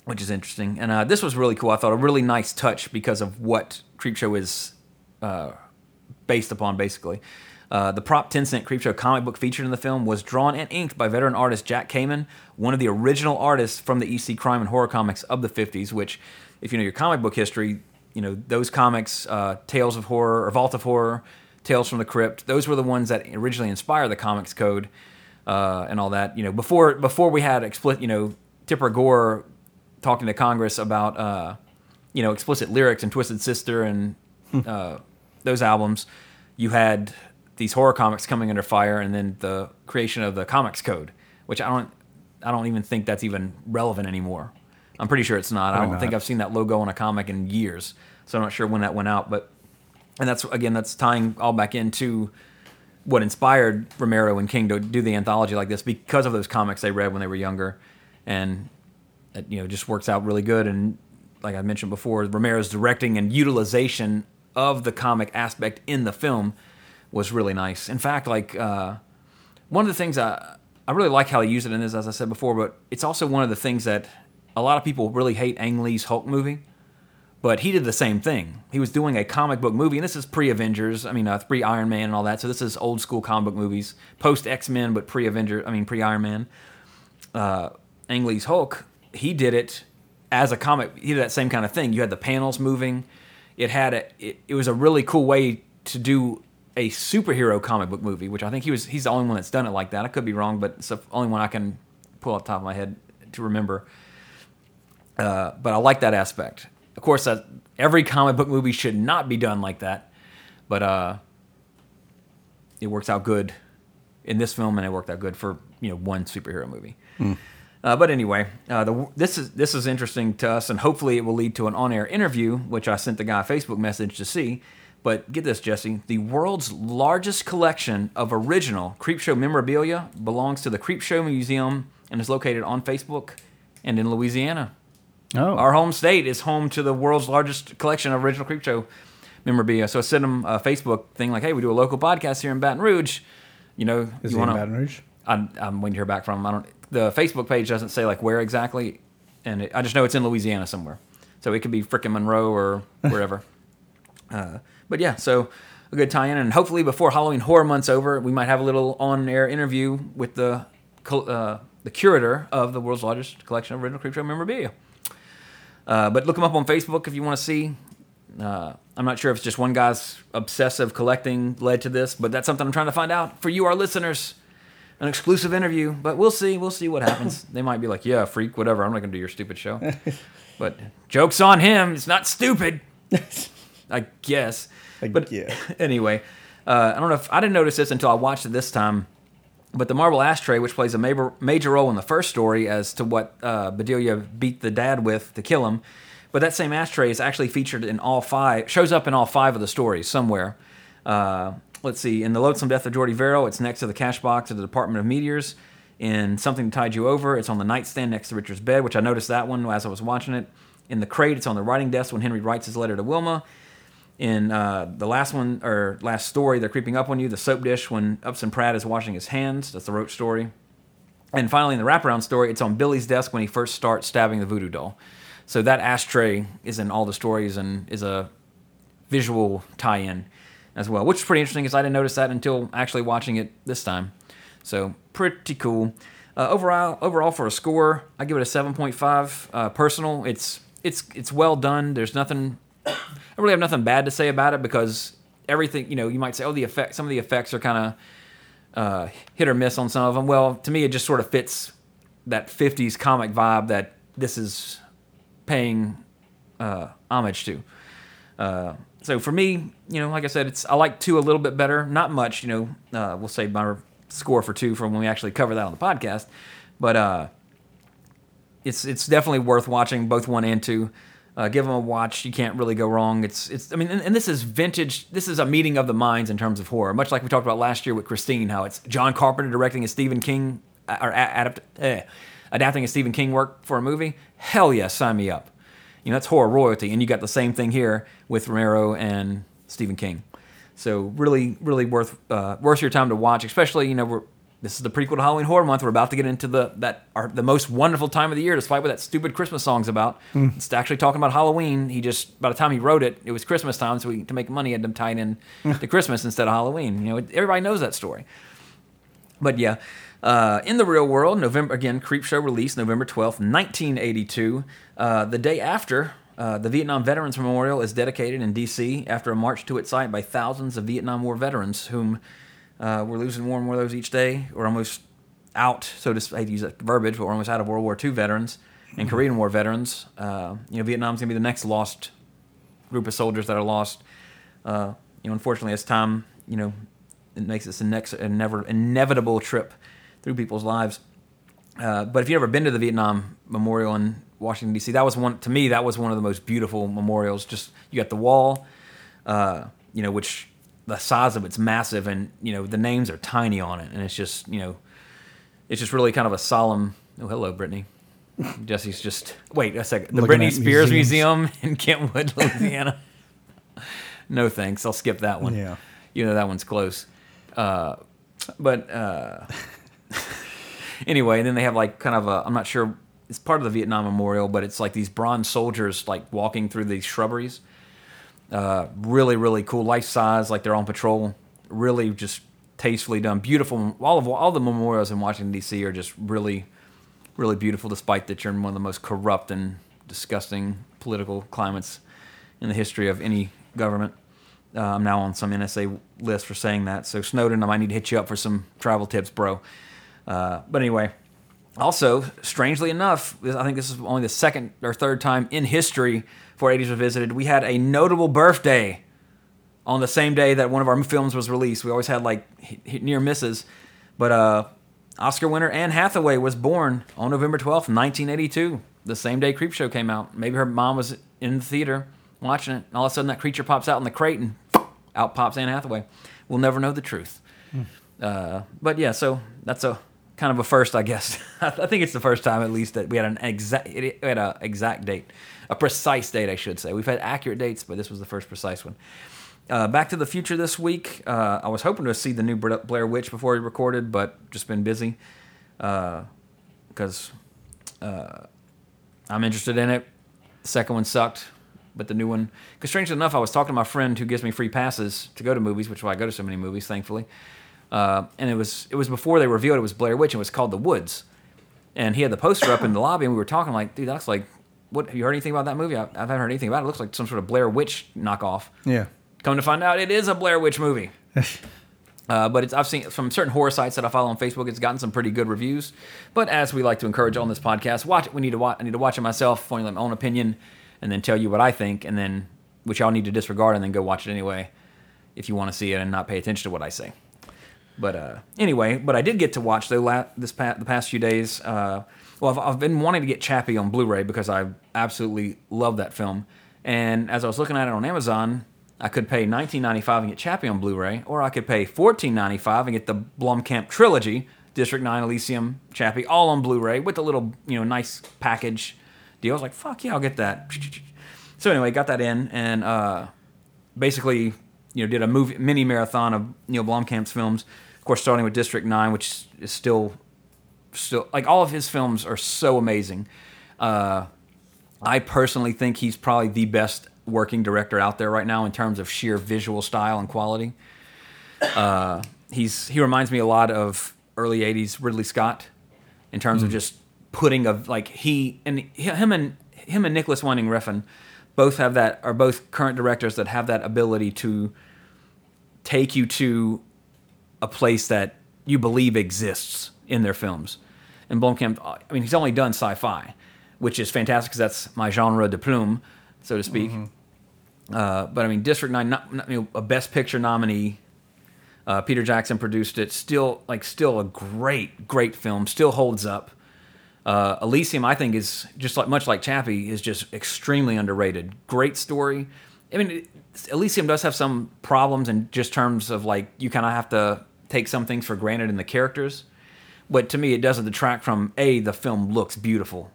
which is interesting. And uh, this was really cool. I thought a really nice touch because of what Creepshow is uh, based upon, basically. Uh, the prop 10 cent Creepshow comic book featured in the film was drawn and inked by veteran artist Jack Kamen, one of the original artists from the EC crime and horror comics of the 50s, which, if you know your comic book history, you know, those comics, uh, Tales of Horror or Vault of Horror, Tales from the Crypt, those were the ones that originally inspired the comics code uh, and all that. You know, before before we had explicit, you know, Tipper Gore talking to Congress about uh, you know explicit lyrics and Twisted Sister and uh, those albums, you had these horror comics coming under fire, and then the creation of the Comics Code, which I don't I don't even think that's even relevant anymore. I'm pretty sure it's not. I don't not? think I've seen that logo on a comic in years, so I'm not sure when that went out. But and that's again that's tying all back into what inspired Romero and King to do the anthology like this because of those comics they read when they were younger, and it, you know just works out really good. And like I mentioned before, Romero's directing and utilization of the comic aspect in the film was really nice. In fact, like uh, one of the things I I really like how he used it in this, as I said before, but it's also one of the things that a lot of people really hate Ang Lee's Hulk movie. But he did the same thing. He was doing a comic book movie, and this is pre Avengers. I mean, uh, pre Iron Man and all that. So this is old school comic book movies, post X Men, but pre Avenger. I mean, pre Iron Man. Uh, Ang Lee's Hulk. He did it as a comic. He did that same kind of thing. You had the panels moving. It had a. It, it was a really cool way to do a superhero comic book movie, which I think he was. He's the only one that's done it like that. I could be wrong, but it's the only one I can pull off the top of my head to remember. Uh, but I like that aspect. Of course, that every comic book movie should not be done like that, but uh, it works out good in this film, and it worked out good for you know one superhero movie. Uh, but anyway, uh, the, this is this is interesting to us, and hopefully it will lead to an on-air interview, which I sent the guy a Facebook message to see. But get this, Jesse: the world's largest collection of original Creepshow memorabilia belongs to the Creepshow Museum and is located on Facebook and in Louisiana. Oh, Our home state is home to the world's largest collection of original Creepshow memorabilia. So I sent them a Facebook thing like, "Hey, we do a local podcast here in Baton Rouge. You know, is you he in Baton Rouge? I'm, I'm waiting to hear back from them. I don't. The Facebook page doesn't say like where exactly, and it, I just know it's in Louisiana somewhere. So it could be frickin' Monroe or wherever. uh, but yeah, so a good tie-in, and hopefully before Halloween Horror Month's over, we might have a little on-air interview with the uh, the curator of the world's largest collection of original Creepshow memorabilia. Uh, but look them up on Facebook if you want to see. Uh, I'm not sure if it's just one guy's obsessive collecting led to this, but that's something I'm trying to find out for you, our listeners. An exclusive interview, but we'll see. We'll see what happens. they might be like, "Yeah, freak, whatever. I'm not gonna do your stupid show." but jokes on him. It's not stupid. I guess. I but guess. anyway, uh, I don't know if I didn't notice this until I watched it this time. But the marble ashtray, which plays a major, major role in the first story as to what uh, Bedelia beat the dad with to kill him, but that same ashtray is actually featured in all five, shows up in all five of the stories somewhere. Uh, let's see, in The Loathsome Death of Jordy Verrill, it's next to the cash box of the Department of Meteors. In Something to Tide You Over, it's on the nightstand next to Richard's bed, which I noticed that one as I was watching it. In The Crate, it's on the writing desk when Henry writes his letter to Wilma in uh, the last one or last story, they're creeping up on you. The soap dish when Upson Pratt is washing his hands. That's the Roach story. And finally, in the wraparound story, it's on Billy's desk when he first starts stabbing the voodoo doll. So that ashtray is in all the stories and is a visual tie-in as well, which is pretty interesting because I didn't notice that until actually watching it this time. So pretty cool. Uh, overall, overall for a score, I give it a 7.5. Uh, personal, it's it's it's well done. There's nothing I really have nothing bad to say about it because everything, you know, you might say, oh, the effect, some of the effects are kind of uh, hit or miss on some of them. Well, to me, it just sort of fits that 50s comic vibe that this is paying uh, homage to. Uh, so for me, you know, like I said, it's I like two a little bit better, not much. You know, uh, we'll save my score for two for when we actually cover that on the podcast. But uh, it's it's definitely worth watching both one and two. Uh, give them a watch. You can't really go wrong. It's it's. I mean, and, and this is vintage. This is a meeting of the minds in terms of horror, much like we talked about last year with Christine. How it's John Carpenter directing a Stephen King uh, or adapt, eh, adapting a Stephen King work for a movie. Hell yeah, sign me up. You know that's horror royalty, and you got the same thing here with Romero and Stephen King. So really, really worth uh, worth your time to watch. Especially you know we're this is the prequel to Halloween Horror Month. We're about to get into the that our, the most wonderful time of the year, despite what that stupid Christmas song's about. It's actually talking about Halloween. He just by the time he wrote it, it was Christmas time, so we, to make money, he had them tied in to Christmas instead of Halloween. You know, it, everybody knows that story. But yeah, uh, in the real world, November again, Creepshow released November twelfth, nineteen eighty two. Uh, the day after, uh, the Vietnam Veterans Memorial is dedicated in D.C. after a march to its site by thousands of Vietnam War veterans, whom uh, we're losing more and more of those each day. We're almost out, so to to use that verbiage, but we're almost out of World War II veterans and Korean War veterans. Uh, you know, Vietnam's gonna be the next lost group of soldiers that are lost. Uh, you know, unfortunately, as time, you know, it makes this a next, a never inevitable trip through people's lives. Uh, but if you've ever been to the Vietnam Memorial in Washington D.C., that was one to me. That was one of the most beautiful memorials. Just you got the wall, uh, you know, which the size of it's massive, and you know the names are tiny on it, and it's just you know, it's just really kind of a solemn. Oh, hello, Brittany. Jesse's just wait a second. The Looking Britney Spears museums. Museum in Kentwood, Louisiana. no thanks. I'll skip that one. Yeah. You know that one's close. Uh, but uh, anyway, and then they have like kind of a I'm not sure it's part of the Vietnam Memorial, but it's like these bronze soldiers like walking through these shrubberies. Uh, really, really cool, life size, like they're on patrol. Really, just tastefully done, beautiful. All of all the memorials in Washington D.C. are just really, really beautiful, despite that you're in one of the most corrupt and disgusting political climates in the history of any government. Uh, I'm now on some NSA list for saying that. So Snowden, I might need to hit you up for some travel tips, bro. Uh, but anyway, also strangely enough, I think this is only the second or third time in history for 80s Revisited we had a notable birthday on the same day that one of our films was released. We always had like near misses, but uh, Oscar winner Anne Hathaway was born on November 12th, 1982, the same day Creepshow came out. Maybe her mom was in the theater watching it, and all of a sudden that creature pops out in the crate, and out pops Anne Hathaway. We'll never know the truth. Uh, but yeah, so that's a kind of a first, I guess. I think it's the first time, at least, that we had an exact, it had a exact date, a precise date, I should say. We've had accurate dates, but this was the first precise one. Uh, Back to the Future this week. Uh, I was hoping to see the new Blair Witch before we recorded, but just been busy because uh, I'm interested in it. The second one sucked, but the new one. Because strangely enough, I was talking to my friend who gives me free passes to go to movies, which is why I go to so many movies, thankfully. Uh, and it was it was before they revealed it was Blair Witch. and It was called The Woods, and he had the poster up in the lobby, and we were talking like, dude, that's like. What have you heard anything about that movie? I, I haven't heard anything about it. It looks like some sort of Blair Witch knockoff. Yeah. Come to find out, it is a Blair Witch movie. Uh, but it's, I've seen from certain horror sites that I follow on Facebook. It's gotten some pretty good reviews. But as we like to encourage on this podcast, watch it. We need to watch. I need to watch it myself, formulate my own opinion, and then tell you what I think, and then which y'all need to disregard, and then go watch it anyway if you want to see it and not pay attention to what I say. But uh, anyway, but I did get to watch though la- this pa- the past few days. Uh, well, I've, I've been wanting to get Chappie on Blu-ray because I absolutely love that film. And as I was looking at it on Amazon, I could pay $19.95 and get Chappie on Blu-ray, or I could pay $14.95 and get the Blomkamp trilogy, District 9, Elysium, Chappie, all on Blu-ray with a little you know nice package deal. I was like, fuck yeah, I'll get that. So anyway, got that in and. Uh, basically, you know, did a movie mini marathon of Neill Blomkamp's films. Of course, starting with District Nine, which is still, still like all of his films are so amazing. Uh, I personally think he's probably the best working director out there right now in terms of sheer visual style and quality. Uh, he's he reminds me a lot of early '80s Ridley Scott in terms of just putting a like he and him and him and Nicolas Winding Refn both have that are both current directors that have that ability to take you to a place that you believe exists in their films. And Blomkamp, I mean, he's only done sci-fi, which is fantastic because that's my genre de plume, so to speak. Uh, but I mean, District Nine, not, not, you know, a Best Picture nominee. Uh, Peter Jackson produced it. Still, like, still a great, great film. Still holds up. Uh, Elysium, I think, is just like much like Chappie, is just extremely underrated. Great story. I mean, it- Elysium does have some problems in just terms of like you kind of have to take some things for granted in the characters, but to me, it doesn't detract from a the film looks beautiful,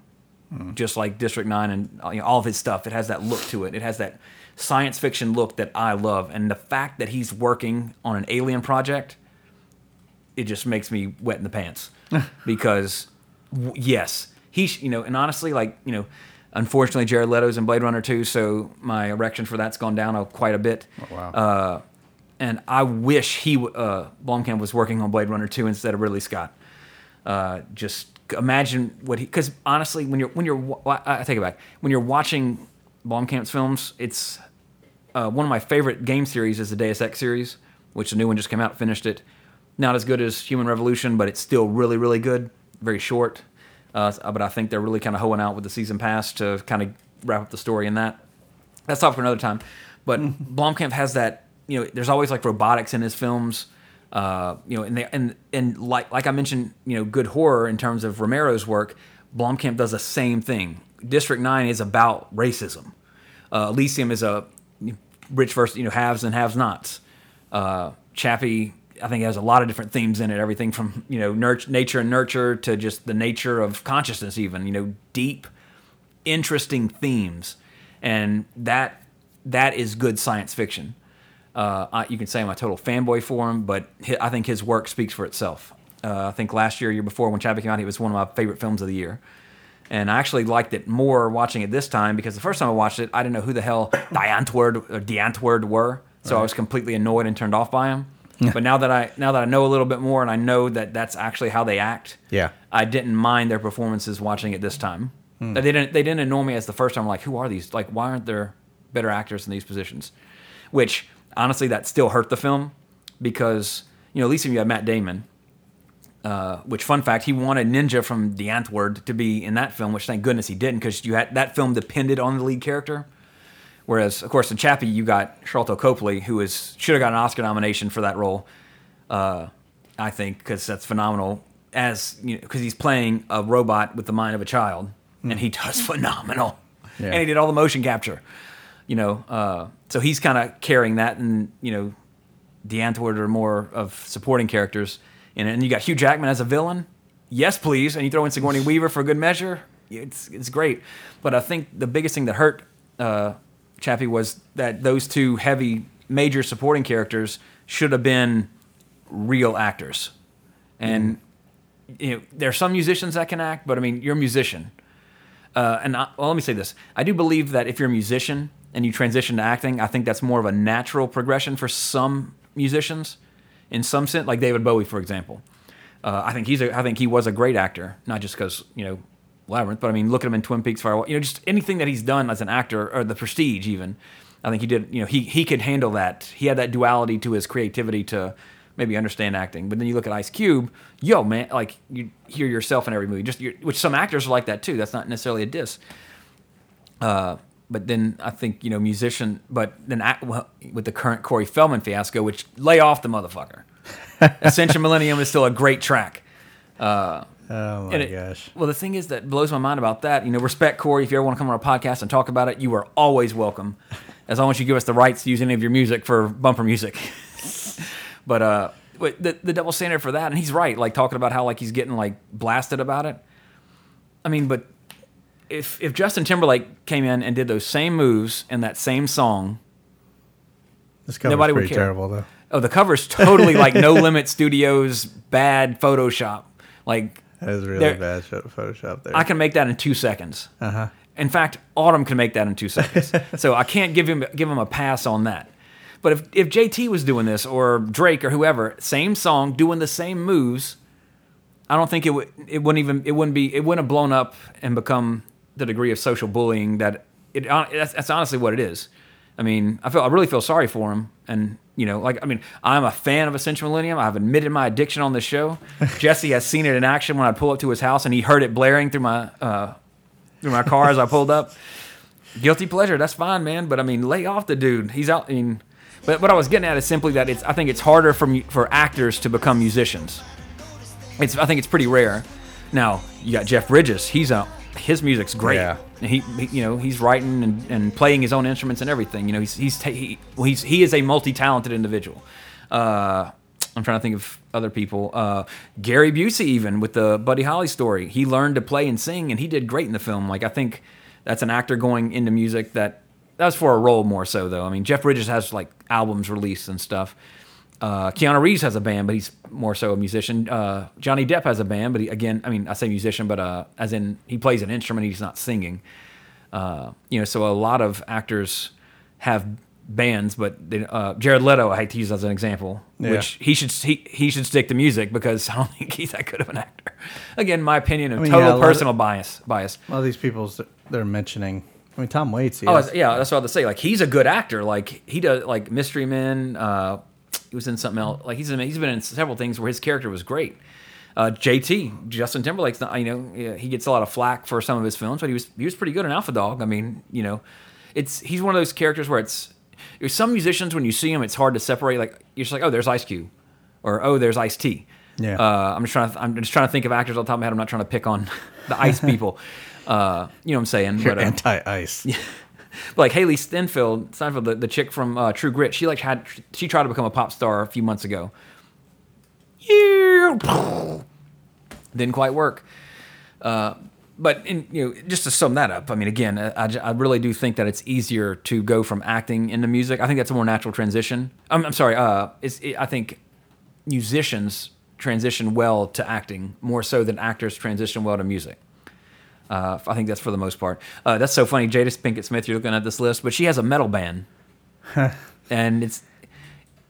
just like District Nine and uh, you know, all of his stuff. It has that look to it. It has that science fiction look that I love, and the fact that he's working on an alien project it just makes me wet in the pants because w- yes he sh- you know and honestly like you know unfortunately jared leto's in blade runner 2 so my erection for that's gone down a, quite a bit wow. uh, and i wish he w- uh, blomkamp was working on blade runner 2 instead of ridley scott uh, just imagine what he because honestly when you're when you're i take it back when you're watching blomkamp's films it's uh, one of my favorite game series is the Deus Ex series, which the new one just came out. Finished it. Not as good as Human Revolution, but it's still really, really good. Very short, uh, but I think they're really kind of hoeing out with the season pass to kind of wrap up the story in that. That's all for another time. But Blomkamp has that. You know, there's always like robotics in his films. Uh, you know, and they, and and like like I mentioned, you know, good horror in terms of Romero's work. Blomkamp does the same thing. District Nine is about racism. Uh, Elysium is a rich versus you know haves and have nots. Uh, Chappie, I think, has a lot of different themes in it. Everything from you know nature and nurture to just the nature of consciousness, even you know deep, interesting themes, and that that is good science fiction. Uh, I, you can say I'm a total fanboy for him, but I think his work speaks for itself. Uh, I think last year, year before, when Chappie came out, it was one of my favorite films of the year. And I actually liked it more watching it this time because the first time I watched it, I didn't know who the hell Die Antwoord or Die Antwoord were, so I was completely annoyed and turned off by him. but now that I now that I know a little bit more and I know that that's actually how they act, Yeah. I didn't mind their performances watching it this time. They didn't they didn't annoy me as the first time. I'm like, who are these? Like, why aren't there better actors in these positions? Which honestly, that still hurt the film because you know at least if you had Matt Damon, uh, which fun fact, he wanted Ninja from The Antwoord to be in that film, which thank goodness he didn't because you had that film depended on the lead character. Whereas, of course, in Chappie, you got Sharlto Copley, who is should have got an Oscar nomination for that role. Uh, I think because that's phenomenal. As you know, because he's playing a robot with the mind of a child, and he does phenomenal. Yeah. And he did all the motion capture. You know, uh, so he's kind of carrying that, and you know, the Antwoord are more of supporting characters. And, and you got Hugh Jackman as a villain. Yes, please. And you throw in Sigourney Weaver for good measure. It's it's great. But I think the biggest thing that hurt uh, Chappie was that those two heavy major supporting characters should have been real actors. And you know, there are some musicians that can act, but I mean, you're a musician. Uh, and I, well, let me say this: I do believe that if you're a musician and you transition to acting, I think that's more of a natural progression for some musicians. In some sense, like David Bowie, for example, uh, I think he's a, I think he was a great actor, not just because you know Labyrinth, but I mean, look at him in Twin Peaks, Firewall. You know, just anything that he's done as an actor, or The Prestige, even. I think he did. You know, he he could handle that. He had that duality to his creativity to maybe understand acting. But then you look at Ice Cube, yo man, like you hear yourself in every movie. Just which some actors are like that too. That's not necessarily a diss. Uh, but then I think you know musician. But then well, with the current Corey Feldman fiasco, which lay off the motherfucker. Ascension Millennium is still a great track. Uh, Oh my it- gosh. Well, the thing is that blows my mind about that. You know, respect Corey. If you ever want to come on our podcast and talk about it, you are always welcome, as long as you give us the rights to use any of your music for bumper music. but uh, the the double standard for that, and he's right. Like talking about how like he's getting like blasted about it. I mean, but if if Justin Timberlake came in and did those same moves in that same song, This cover's nobody would care. terrible though. oh, the cover's totally like No Limit Studios bad Photoshop. Like That is really bad Photoshop there. I can make that in two seconds. Uh-huh. In fact, Autumn can make that in two seconds. so I can't give him give him a pass on that. But if if JT was doing this or Drake or whoever, same song, doing the same moves, I don't think it would it wouldn't even it wouldn't be it wouldn't have blown up and become the degree of social bullying that it that's, that's honestly what it is. I mean, I feel I really feel sorry for him, and you know, like I mean, I'm a fan of Essential Millennium. I've admitted my addiction on this show. Jesse has seen it in action when I pull up to his house, and he heard it blaring through my uh, through my car as I pulled up. Guilty pleasure, that's fine, man. But I mean, lay off the dude. He's out. I mean, but what I was getting at is simply that it's. I think it's harder for for actors to become musicians. It's. I think it's pretty rare. Now you got Jeff Bridges. He's a his music's great. Yeah. And He, he you know he's writing and, and playing his own instruments and everything. You know he's he's ta- he, well, he's he is a multi talented individual. Uh, I'm trying to think of other people. Uh, Gary Busey, even with the Buddy Holly story, he learned to play and sing, and he did great in the film. Like I think that's an actor going into music that that was for a role more so though. I mean Jeff Bridges has like albums released and stuff. Uh, Keanu Reeves has a band, but he's more so a musician. Uh, Johnny Depp has a band, but he, again, I mean, I say musician, but uh, as in he plays an instrument, he's not singing. Uh, you know, so a lot of actors have bands, but they, uh, Jared Leto, I hate to use as an example, Yeah. which he should he, he should stick to music because I don't think he's that good of an actor. Again, my opinion of I mean, total yeah, lot of- personal bias bias. A lot of these people they're mentioning. I mean, Tom Waits. Oh, yeah, that's what I was to say. Like he's a good actor. Like he does like Mystery Men. Uh, he was in something else. Like he's in, he's been in several things where his character was great. Uh, JT Justin Timberlake's not, you know he gets a lot of flack for some of his films, but he was he was pretty good in Alpha Dog. I mean, you know, it's he's one of those characters where it's some musicians when you see them, it's hard to separate. Like you're just like, oh, there's Ice Cube, or oh, there's Ice T. Yeah. Uh, I'm just trying to I'm just trying to think of actors on top of my head. I'm not trying to pick on the Ice people. Uh, you know what I'm saying? You're But, uh, anti-ice. Like Hailee Steinfeld, Steinfeld, the, the chick from uh, True Grit, she like had she tried to become a pop star a few months ago. Didn't quite work. Uh, but in, you know, just to sum that up, I mean, again, I, I really do think that it's easier to go from acting into music. I think that's a more natural transition. I'm, I'm sorry. Uh, it's, it, I think musicians transition well to acting more so than actors transition well to music. Uh, I think that's for the most part. Uh, that's so funny. Jada Pinkett Smith, you're looking at this list, but she has a metal band, and it's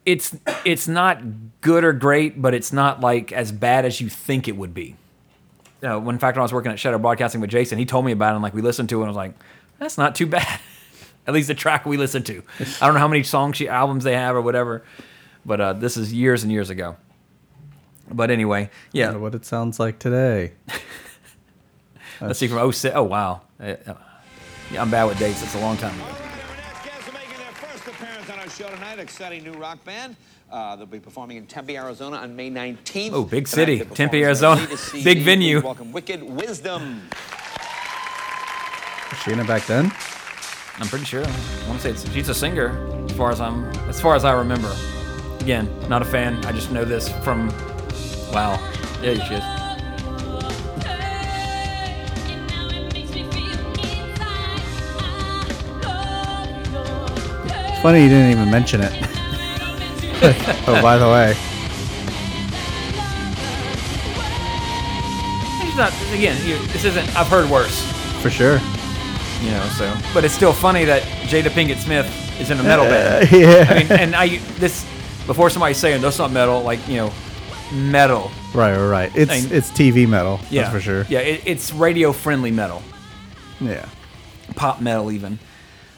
it's it's not good or great, but it's not like as bad as you think it would be. Uh, when in fact when I was working at Shadow Broadcasting with Jason, he told me about it, and like we listened to it, and I was like, that's not too bad. at least the track we listened to. I don't know how many songs she albums they have or whatever, but uh, this is years and years ago. But anyway, yeah. What it sounds like today. Let's see from 06. Oh, wow. Yeah, I'm bad with dates. It's a long time ago. Cats are making their first appearance on our show tonight. Exciting new rock band. Uh, they'll be performing in Tempe, Arizona on May 19th. Oh, big city. Tempe, Arizona. Big venue. Welcome Wicked Wisdom. Was she in it back then? I'm pretty sure. I want to say it's, she's a singer, as far as I'm, as far as I remember. Again, not a fan. I just know this from. Wow. Yeah, she is. Funny you didn't even mention it. oh, by the way, She's not. Again, you, this isn't. I've heard worse. for sure. You know, so. But it's still funny that Jada Pinkett Smith is in a metal band. yeah. I mean, and I this before somebody's saying that's not metal, like you know, metal. Right, right, right. It's I mean- it's TV metal. Yeah, That's for sure. Yeah, it, it's radio friendly metal. Yeah. pop metal even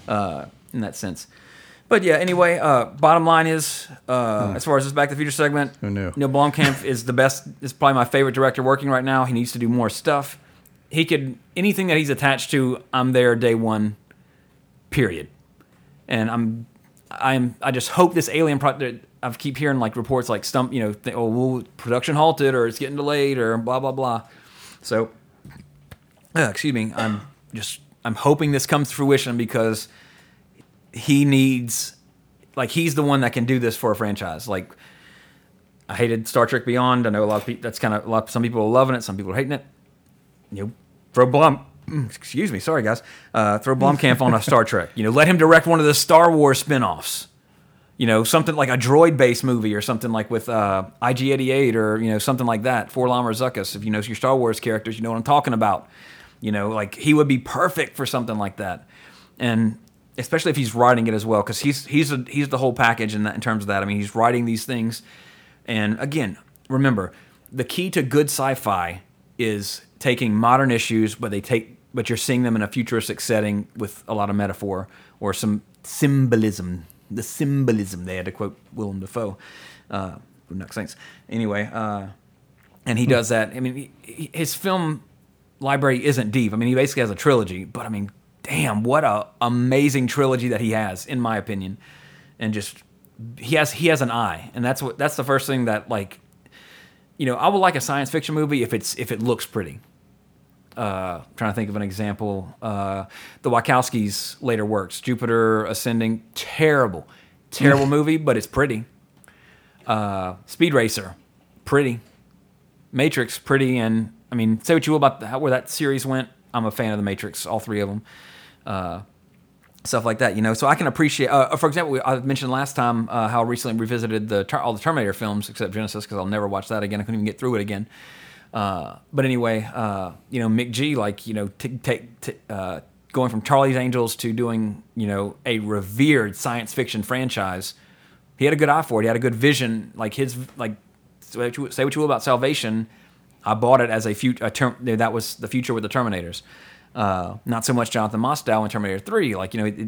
uh, in that sense. But yeah, anyway, uh, bottom line is, uh, as far as this Back to the Future segment, Who knew? Neill Blomkamp is the best. Is probably my favorite director working right now. He needs to do more stuff. He could anything that he's attached to. I'm there day one. Period. And I'm, I'm. I just hope this Alien project. I keep hearing like reports like stump. You know, th- oh, well, production halted or it's getting delayed or blah blah blah. So uh, excuse me, I'm just I'm hoping this comes to fruition because he needs like he's the one that can do this for a franchise. Like I hated Star Trek Beyond. I know a lot of people that's kind of a lot some people are loving it, some people are hating it. You know, throw Blom mm, excuse me, sorry guys. Uh, throw Blomkamp on a Star Trek. You know, let him direct one of the Star Wars spin-offs. You know, something like a droid-based movie or something like with uh, IG-88 or you know something like that. 4-LOM or Zuckuss. If you know your Star Wars characters, you know what I'm talking about. You know, like he would be perfect for something like that, and especially if he's writing it as well, because he's he's a, he's the whole package in that in terms of that. I mean, he's writing these things, and again, remember the key to good sci-fi is taking modern issues, but they take but you're seeing them in a futuristic setting with a lot of metaphor or some symbolism. The symbolism they had to quote Willem Dafoe, uh, Boondock Saints. Anyway, uh, and he does that. I mean, he, he- his film library isn't deep. I mean, he basically has a trilogy, but I mean, damn, what a amazing trilogy that he has, in my opinion, and just he has he has an eye, and that's what that's the first thing that like you know, I would like a science fiction movie if it's if it looks pretty. Uh, trying to think of an example. Uh, the Wachowskis' later works, Jupiter Ascending, terrible, terrible movie, but it's pretty. Uh, Speed Racer, pretty. Matrix, pretty, and I mean, say what you will about the, where that series went. I'm a fan of the Matrix, all three of them. Uh, stuff like that, you know. So I can appreciate. Uh, for example, I mentioned last time uh, how I recently revisited the all the Terminator films except Genisys because I'll never watch that again. I couldn't even get through it again. Uh, but anyway, uh, you know, McG, like you know, t- t- going from Charlie's Angels to doing you know a revered science fiction franchise. He had a good eye for it. He had a good vision. Like his like say what you, say what you will about Salvation. I bought it as a future. Term, that was the future with the Terminators. Uh, not so much Jonathan Mostow in Terminator Three. Like you know, it,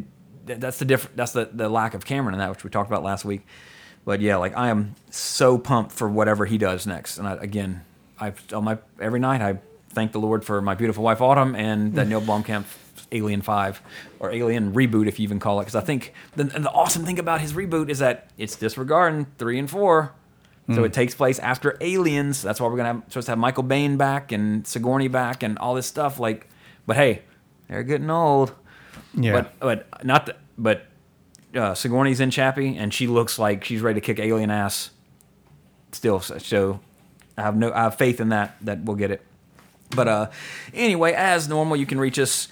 it, that's the different. That's the, the lack of Cameron in that, which we talked about last week. But yeah, like I am so pumped for whatever he does next. And I, again, I on my every night I thank the Lord for my beautiful wife Autumn and that Neill Blomkamp Alien Five or Alien reboot, if you even call it. Because I think the, the awesome thing about his reboot is that it's disregarding three and four. So it takes place after Aliens. That's why we're gonna have, supposed to have Michael Biehn back and Sigourney back and all this stuff. Like, but hey, they're getting old. Yeah. But but not the, but uh, Sigourney's in Chappie and she looks like she's ready to kick alien ass. Still, so I have no I have faith in that that we'll get it. But uh, anyway, as normal, you can reach us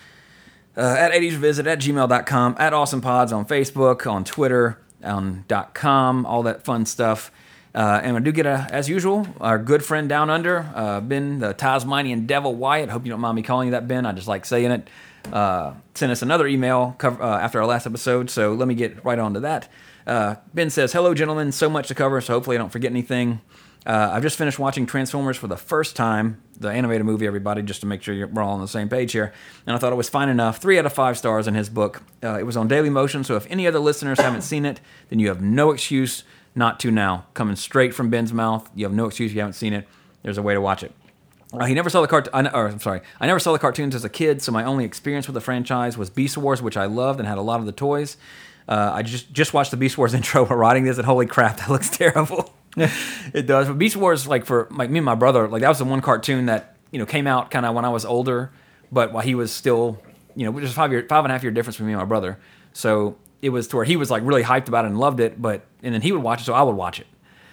uh, at 80svisit at gmail.com, at awesomepods on Facebook, on Twitter, on .com, all that fun stuff. Uh, and I do get, a, as usual, our good friend down under, uh, Ben, the Tasmanian Devil Wyatt. Hope you don't mind me calling you that, Ben. I just like saying it. Uh, sent us another email cover, uh, after our last episode, so let me get right on to that. Uh, ben says, Hello, gentlemen. So much to cover, so hopefully I don't forget anything. Uh, I've just finished watching Transformers for the first time, the animated movie, everybody, just to make sure we're all on the same page here. And I thought it was fine enough. Three out of five stars in his book. It was on Daily Motion, so if any other listeners haven't seen it, then you have no excuse not to now. Coming straight from Ben's mouth, you have no excuse if you haven't seen it. There's a way to watch it. Uh, he never saw the cart. I, or I'm sorry, I never saw the cartoons as a kid, so my only experience with the franchise was Beast Wars, which I loved and had a lot of the toys. Uh, I just just watched the Beast Wars intro while writing this, and holy crap, that looks terrible. it does. But Beast Wars, like for like me and my brother, like that was the one cartoon that you know came out kind of when I was older, but while he was still, you know, just five year, five and a half year difference between me and my brother. So it was to where he was like really hyped about it and loved it, but and then he would watch it, so I would watch it.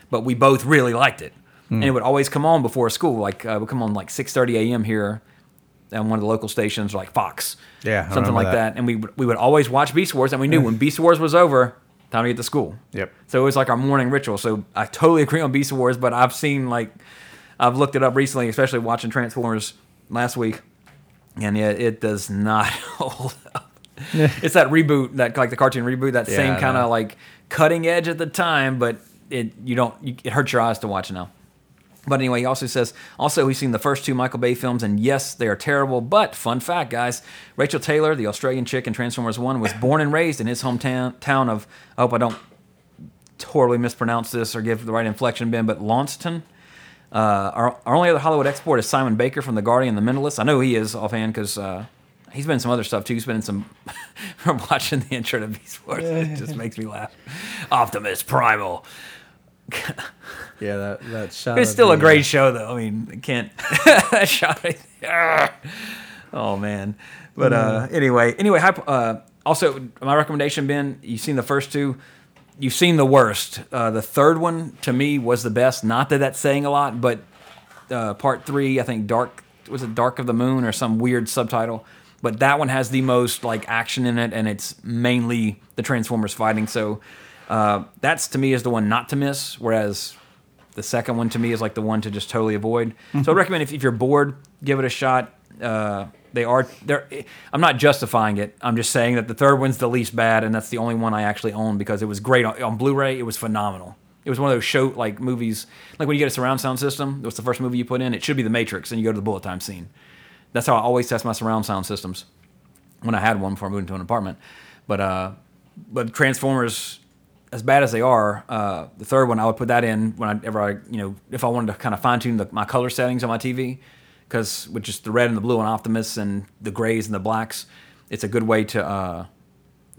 But we both really liked it, and it would always come on before school. Like uh, it would come on like six thirty a.m. here, on one of the local stations, like Fox, Yeah, something like that. that. And we would- we would always watch Beast Wars, and we knew when Beast Wars was over, time to get to school. Yep. So it was like our morning ritual. So I totally agree on Beast Wars, but I've seen like I've looked it up recently, especially watching Transformers last week, and yeah, it does not hold up. it's that reboot, that like the cartoon reboot, that Yeah, same kind of like cutting edge at the time, but it you don't you, it hurts your eyes to watch now. But anyway, he also says, also, he's seen the first two Michael Bay films, and yes, they are terrible. But, fun fact, guys, Rachael Taylor, the Australian chick in Transformers 1, was born and raised in his hometown town of, I hope I don't totally mispronounce this or give the right inflection, Ben, but Launceston. Uh, our, our only other Hollywood export is Simon Baker from The Guardian, The Mentalist. I know he is offhand because uh, he's been in some other stuff too. He's been in some. from watching the intro to Beast Wars, it just makes me laugh. Optimus Primal. Yeah, that that shot. It's still a great uh, show, though. I mean, can't. that shot right there. Oh man. But uh, anyway, anyway. Uh, also, my recommendation, Ben. You've seen the first two. You've seen the worst. Uh, the third one to me was the best. Not that that's saying a lot, but uh, part three, I think Dark was it Dark of the Moon or some weird subtitle. But that one has the most like action in it, and it's mainly the Transformers fighting. So uh, that's to me is the one not to miss. Whereas the second one to me is like the one to just totally avoid. So I recommend if, if you're bored, give it a shot. Uh, they are they're. I'm not justifying it. I'm just saying that the third one's the least bad, and that's the only one I actually own because it was great on, on Blu-ray. It was phenomenal. It was one of those show like movies, like when you get a surround sound system. What's the first movie you put in? It should be The Matrix, and you go to the bullet time scene. That's how I always test my surround sound systems. When I had one before I moved into an apartment, but uh, but Transformers, as bad as they are, uh, the third one I would put that in whenever I, you know, if I wanted to kind of fine tune my color settings on my TV, because with just the red and the blue on Optimus and the grays and the blacks, it's a good way to, uh,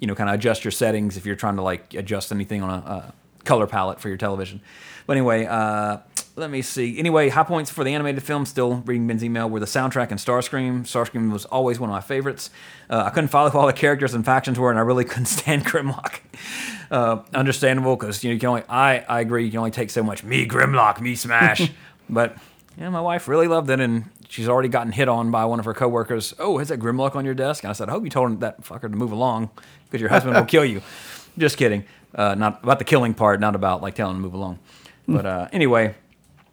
you know, kind of adjust your settings if you're trying to like adjust anything on a, uh color palette for your television. But anyway, uh, let me see. Anyway, high points for the animated film, still reading Ben's email, were the soundtrack and Starscream. Starscream was always one of my favorites. Uh, I couldn't follow who all the characters and factions were, and I really couldn't stand Grimlock. Uh, understandable, because you, know, you can only, I, I agree, you can only take so much. Me Grimlock, me Smash. but, yeah, my wife really loved it, and she's already gotten hit on by one of her coworkers. Oh, has that Grimlock on your desk? And I said, I hope you told that fucker to move along, because your husband will kill you. Just kidding. Uh, not about the killing part, not about like telling him to move along. But uh, anyway,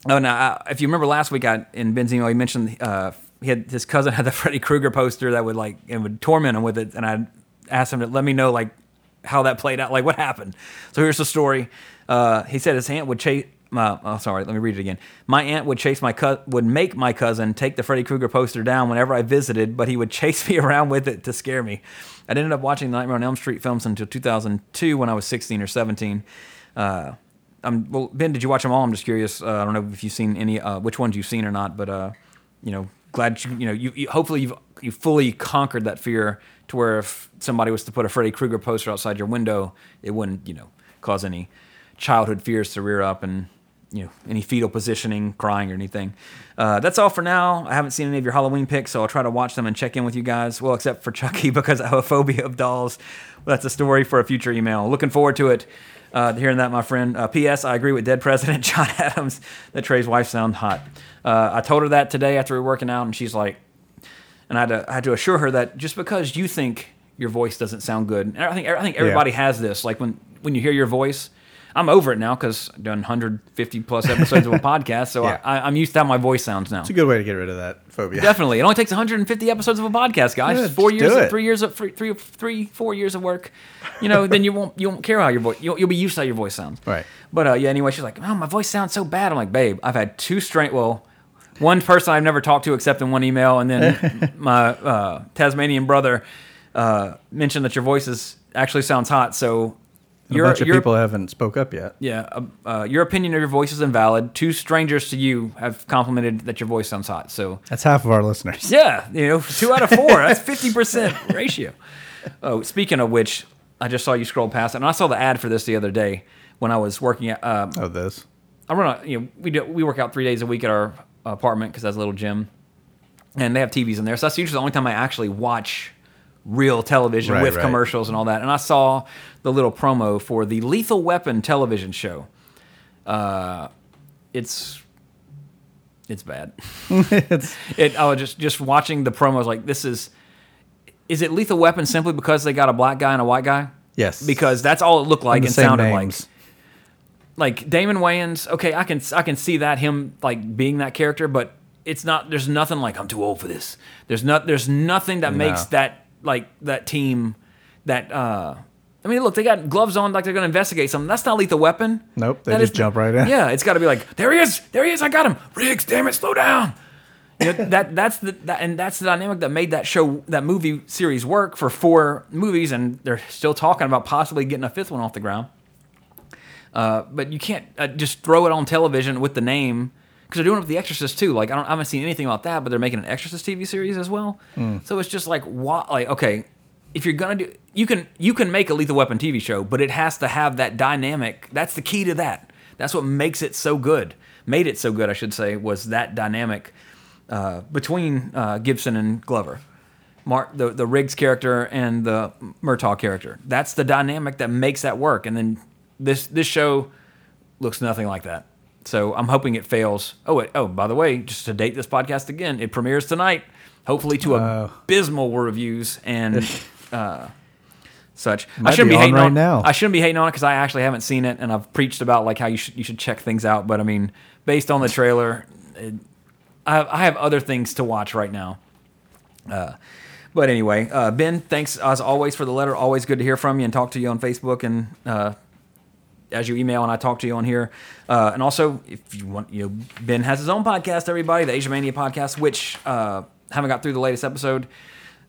oh, now if you remember last week, I in email, he mentioned uh, he had his cousin had the Freddy Krueger poster that would like and would torment him with it, and I asked him to let me know like how that played out, like what happened. So here's the story. Uh, he said his aunt would chase. Uh, oh, sorry. Let me read it again. My aunt would chase my co- would make my cousin take the Freddy Krueger poster down whenever I visited, but he would chase me around with it to scare me. I ended up watching the Nightmare on Elm Street films until 2002 when I was 16 or 17. Uh, Well, Ben, did you watch them all? I'm just curious. Uh, I don't know if you've seen any, uh, which ones you've seen or not, but uh, you know, glad you, you know, you, you hopefully you've you fully conquered that fear to where if somebody was to put a Freddy Krueger poster outside your window, it wouldn't, you know, cause any childhood fears to rear up and you know any fetal positioning, crying, or anything. Uh, that's all for now. I haven't seen any of your Halloween picks, so I'll try to watch them and check in with you guys. Well, except for Chucky because I have a phobia of dolls. Well, that's a story for a future email. Looking forward to it. Uh, hearing that, my friend. Uh, P.S. I agree with dead President John Adams that Trey's wife sounds hot. Uh, I told her that today after we were working out, and she's like, and I had to, I had to assure her that just because you think your voice doesn't sound good, and I think I think everybody has this. Like when when you hear your voice, I'm over it now because I've done 150 plus episodes of a podcast, so Yeah. I, I'm used to how my voice sounds now. It's a good way to get rid of that phobia. Definitely, it only takes 150 episodes of a podcast, guys. Yeah, four years, of, three years of three, three, three, four years of work. You know, then you won't you won't care how your voice. You'll, you'll be used to how your voice sounds. Right. But uh, yeah. Anyway, she's like, "Oh, my voice sounds so bad." I'm like, "Babe, I've had two straight. Well, one person I've never talked to except in one email, and then my uh, Tasmanian brother uh, mentioned that your voice is actually sounds hot. So a bunch of people haven't spoke up yet. yeah, uh, uh, your opinion of your voice is invalid. Two strangers to you have complimented that your voice sounds hot. So That's half of our listeners. yeah, you know, two out of four. That's fifty percent ratio. Oh, speaking of which, I just saw you scroll past it, and I saw the ad for this the other day when I was working at. Uh, Oh, this. I run a, you know, we do we work out three days a week at our apartment because that's a little gym, and they have TVs in there. So that's usually the only time I actually watch real television Right, with right. commercials and all that. And I saw the little promo for the Lethal Weapon television show. Uh, it's it's bad. it's, it, I was just just watching the promos like this is. Is it Lethal Weapon simply because they got a black guy and a white guy? Yes. Because that's all it looked like the and sounded names. like like Damon Wayans, okay, I can I can see that him like being that character, but it's not. There's nothing like I'm too old for this. There's not. There's nothing that makes that like that team that. uh I mean, look, they got gloves on like they're going to investigate something. That's not lethal weapon. Nope, they That just jump right in. Yeah, it's got to be like, there he is, there he is, I got him. Riggs, damn it, slow down. You know, that that's the that, and that's the dynamic that made that show that movie series work for four movies, and they're still talking about possibly getting a fifth one off the ground. Uh, but you can't uh, just throw it on television with the name because they're doing it with The Exorcist too. Like I don't, I haven't seen anything about that, but they're making an Exorcist TV series as well. So it's just like, what? Like, okay, if you're gonna do, you can you can make a Lethal Weapon TV show, but it has to have that dynamic. That's the key to that. That's what makes it so good. Made it so good, I should say, was that dynamic uh, between uh, Gibson and Glover. Mark, the the Riggs character and the Murtaugh character. That's the dynamic that makes that work. And then this this show looks nothing like that. So I'm hoping it fails. Oh, oh, by the way, just to date this podcast again, it premieres tonight. Hopefully to abysmal reviews and uh, such. I shouldn't be be, on hating right on now. I shouldn't be hating on it because I actually haven't seen it, and I've preached about like how you should you should check things out. But I mean, based on the trailer, it, I, I have other things to watch right now. Uh, but anyway, uh, Ben, thanks as always for the letter. Always good to hear from you and talk to you on Facebook and uh, as you email and I talk to you on here. Uh, and also, if you want, you know, Ben has his own podcast. Everybody, the Asia Mania podcast, which uh, haven't got through the latest episode,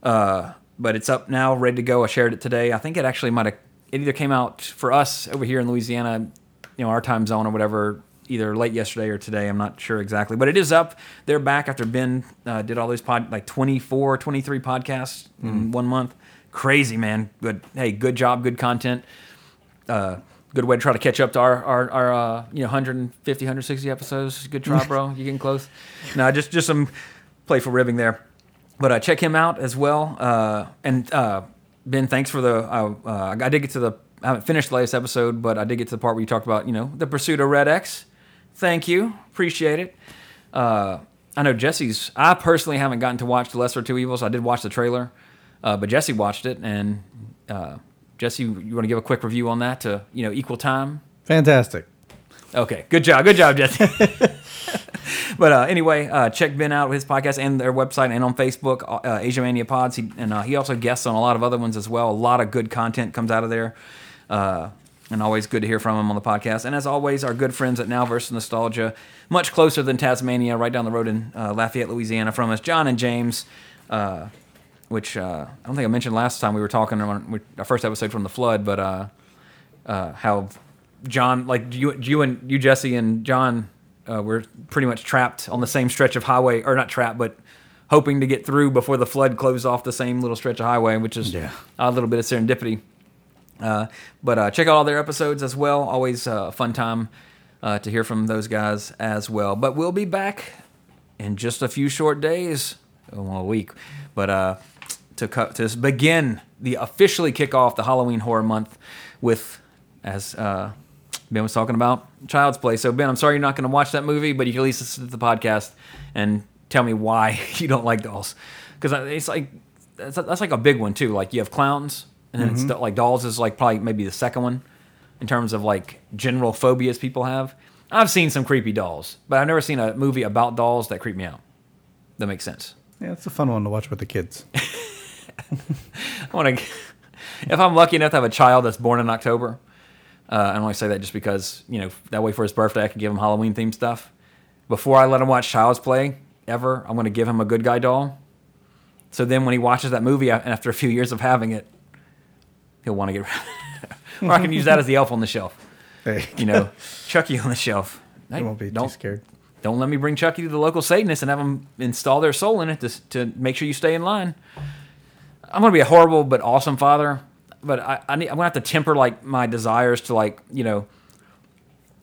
uh, but it's up now, ready to go. I shared it today. I think it actually might have. It either came out for us over here in Louisiana, you know, our time zone or whatever, either late yesterday or today. I'm not sure exactly, but it is up. They're back after Ben uh, did all these pod, like 24, 23 podcasts in one month. Crazy man. Good. Hey, good job. Good content. Uh, good way to try to catch up to our our, our uh, you know 150, 160 episodes. Good try, bro. You getting close? No, just just some playful ribbing there. But uh, check him out as well. Uh, and uh, Ben, thanks for the. Uh, uh, I did get to the. I haven't finished the latest episode, but I did get to the part where you talked about you know the pursuit of Red X. Thank you, appreciate it. Uh, I know Jesse's. I personally haven't gotten to watch the Lesser Two Evils. I did watch the trailer, uh, but Jesse watched it, and uh, Jesse, you want to give a quick review on that to you know equal time? Fantastic. Okay, good job, good job, Jesse. but uh, anyway, uh, check Ben out with his podcast and their website and on Facebook, uh, Asia Mania Pods. He, and uh, he also guests on a lot of other ones as well. A lot of good content comes out of there. Uh, and always good to hear from him on the podcast. And as always, our good friends at Now versus Nostalgia, much closer than Tasmania, right down the road in uh, Lafayette, Louisiana, from us, John and James. Which uh, I don't think I mentioned last time we were talking on our first episode from the flood, but uh, uh, how John, like you, you and you, Jesse and John, uh, were pretty much trapped on the same stretch of highway, or not trapped, but hoping to get through before the flood closed off the same little stretch of highway, which is Yeah. a little bit of serendipity. Uh, but uh, check out all their episodes as well. Always uh, a fun time uh, to hear from those guys as well. But we'll be back in just a few short days, well, a week, but uh, to cut to begin the officially kick off the Halloween horror month with, as uh, Ben was talking about, Child's Play. So Ben, I'm sorry you're not going to watch that movie, but you can at least listen to the podcast and tell me why you don't like dolls, because it's like that's, that's like a big one too. Like you have clowns, and then it's like dolls is like probably maybe the second one in terms of like general phobias people have. I've seen some creepy dolls, but I've never seen a movie about dolls that creep me out. That makes sense. Yeah, it's a fun one to watch with the kids. I want to. If I'm lucky enough to have a child that's born in October, uh, I only say that just because you know that way for his birthday I can give him Halloween themed stuff. Before I let him watch Child's Play ever, I'm going to give him a good guy doll. So then when he watches that movie after a few years of having it, he'll want to get. Rid of Or I can use that as the elf on the shelf. Hey, You know, Chucky on the shelf. Hey, won't be don't, scared. Don't let me bring Chucky to the local Satanist and have them install their soul in it to, to make sure you stay in line. I'm gonna be a horrible but awesome father, but I, I need, I'm gonna have to temper like my desires to like you know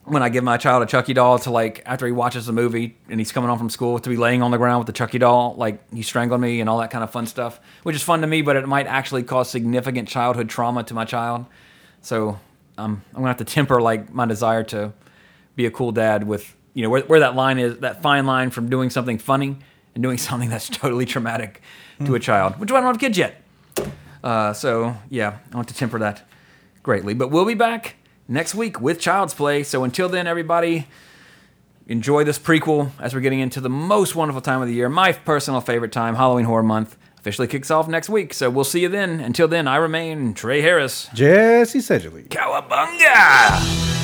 when I give my child a Chucky doll to like after he watches the movie and he's coming home from school to be laying on the ground with the Chucky doll like he's strangling me and all that kind of fun stuff, which is fun to me, but it might actually cause significant childhood trauma to my child. So um, I'm gonna have to temper like my desire to be a cool dad with you know where, where that line is that fine line from doing something funny and doing something that's totally traumatic to a child, which I don't have kids yet. Uh, so yeah, I want to temper that greatly. But we'll be back next week with Child's Play. So until then, everybody, enjoy this prequel as we're getting into the most wonderful time of the year, my personal favorite time, Halloween Horror Month. Officially kicks off next week, so we'll see you then. Until then, I remain Trey Harris. Jesse Sedgley. Cowabunga!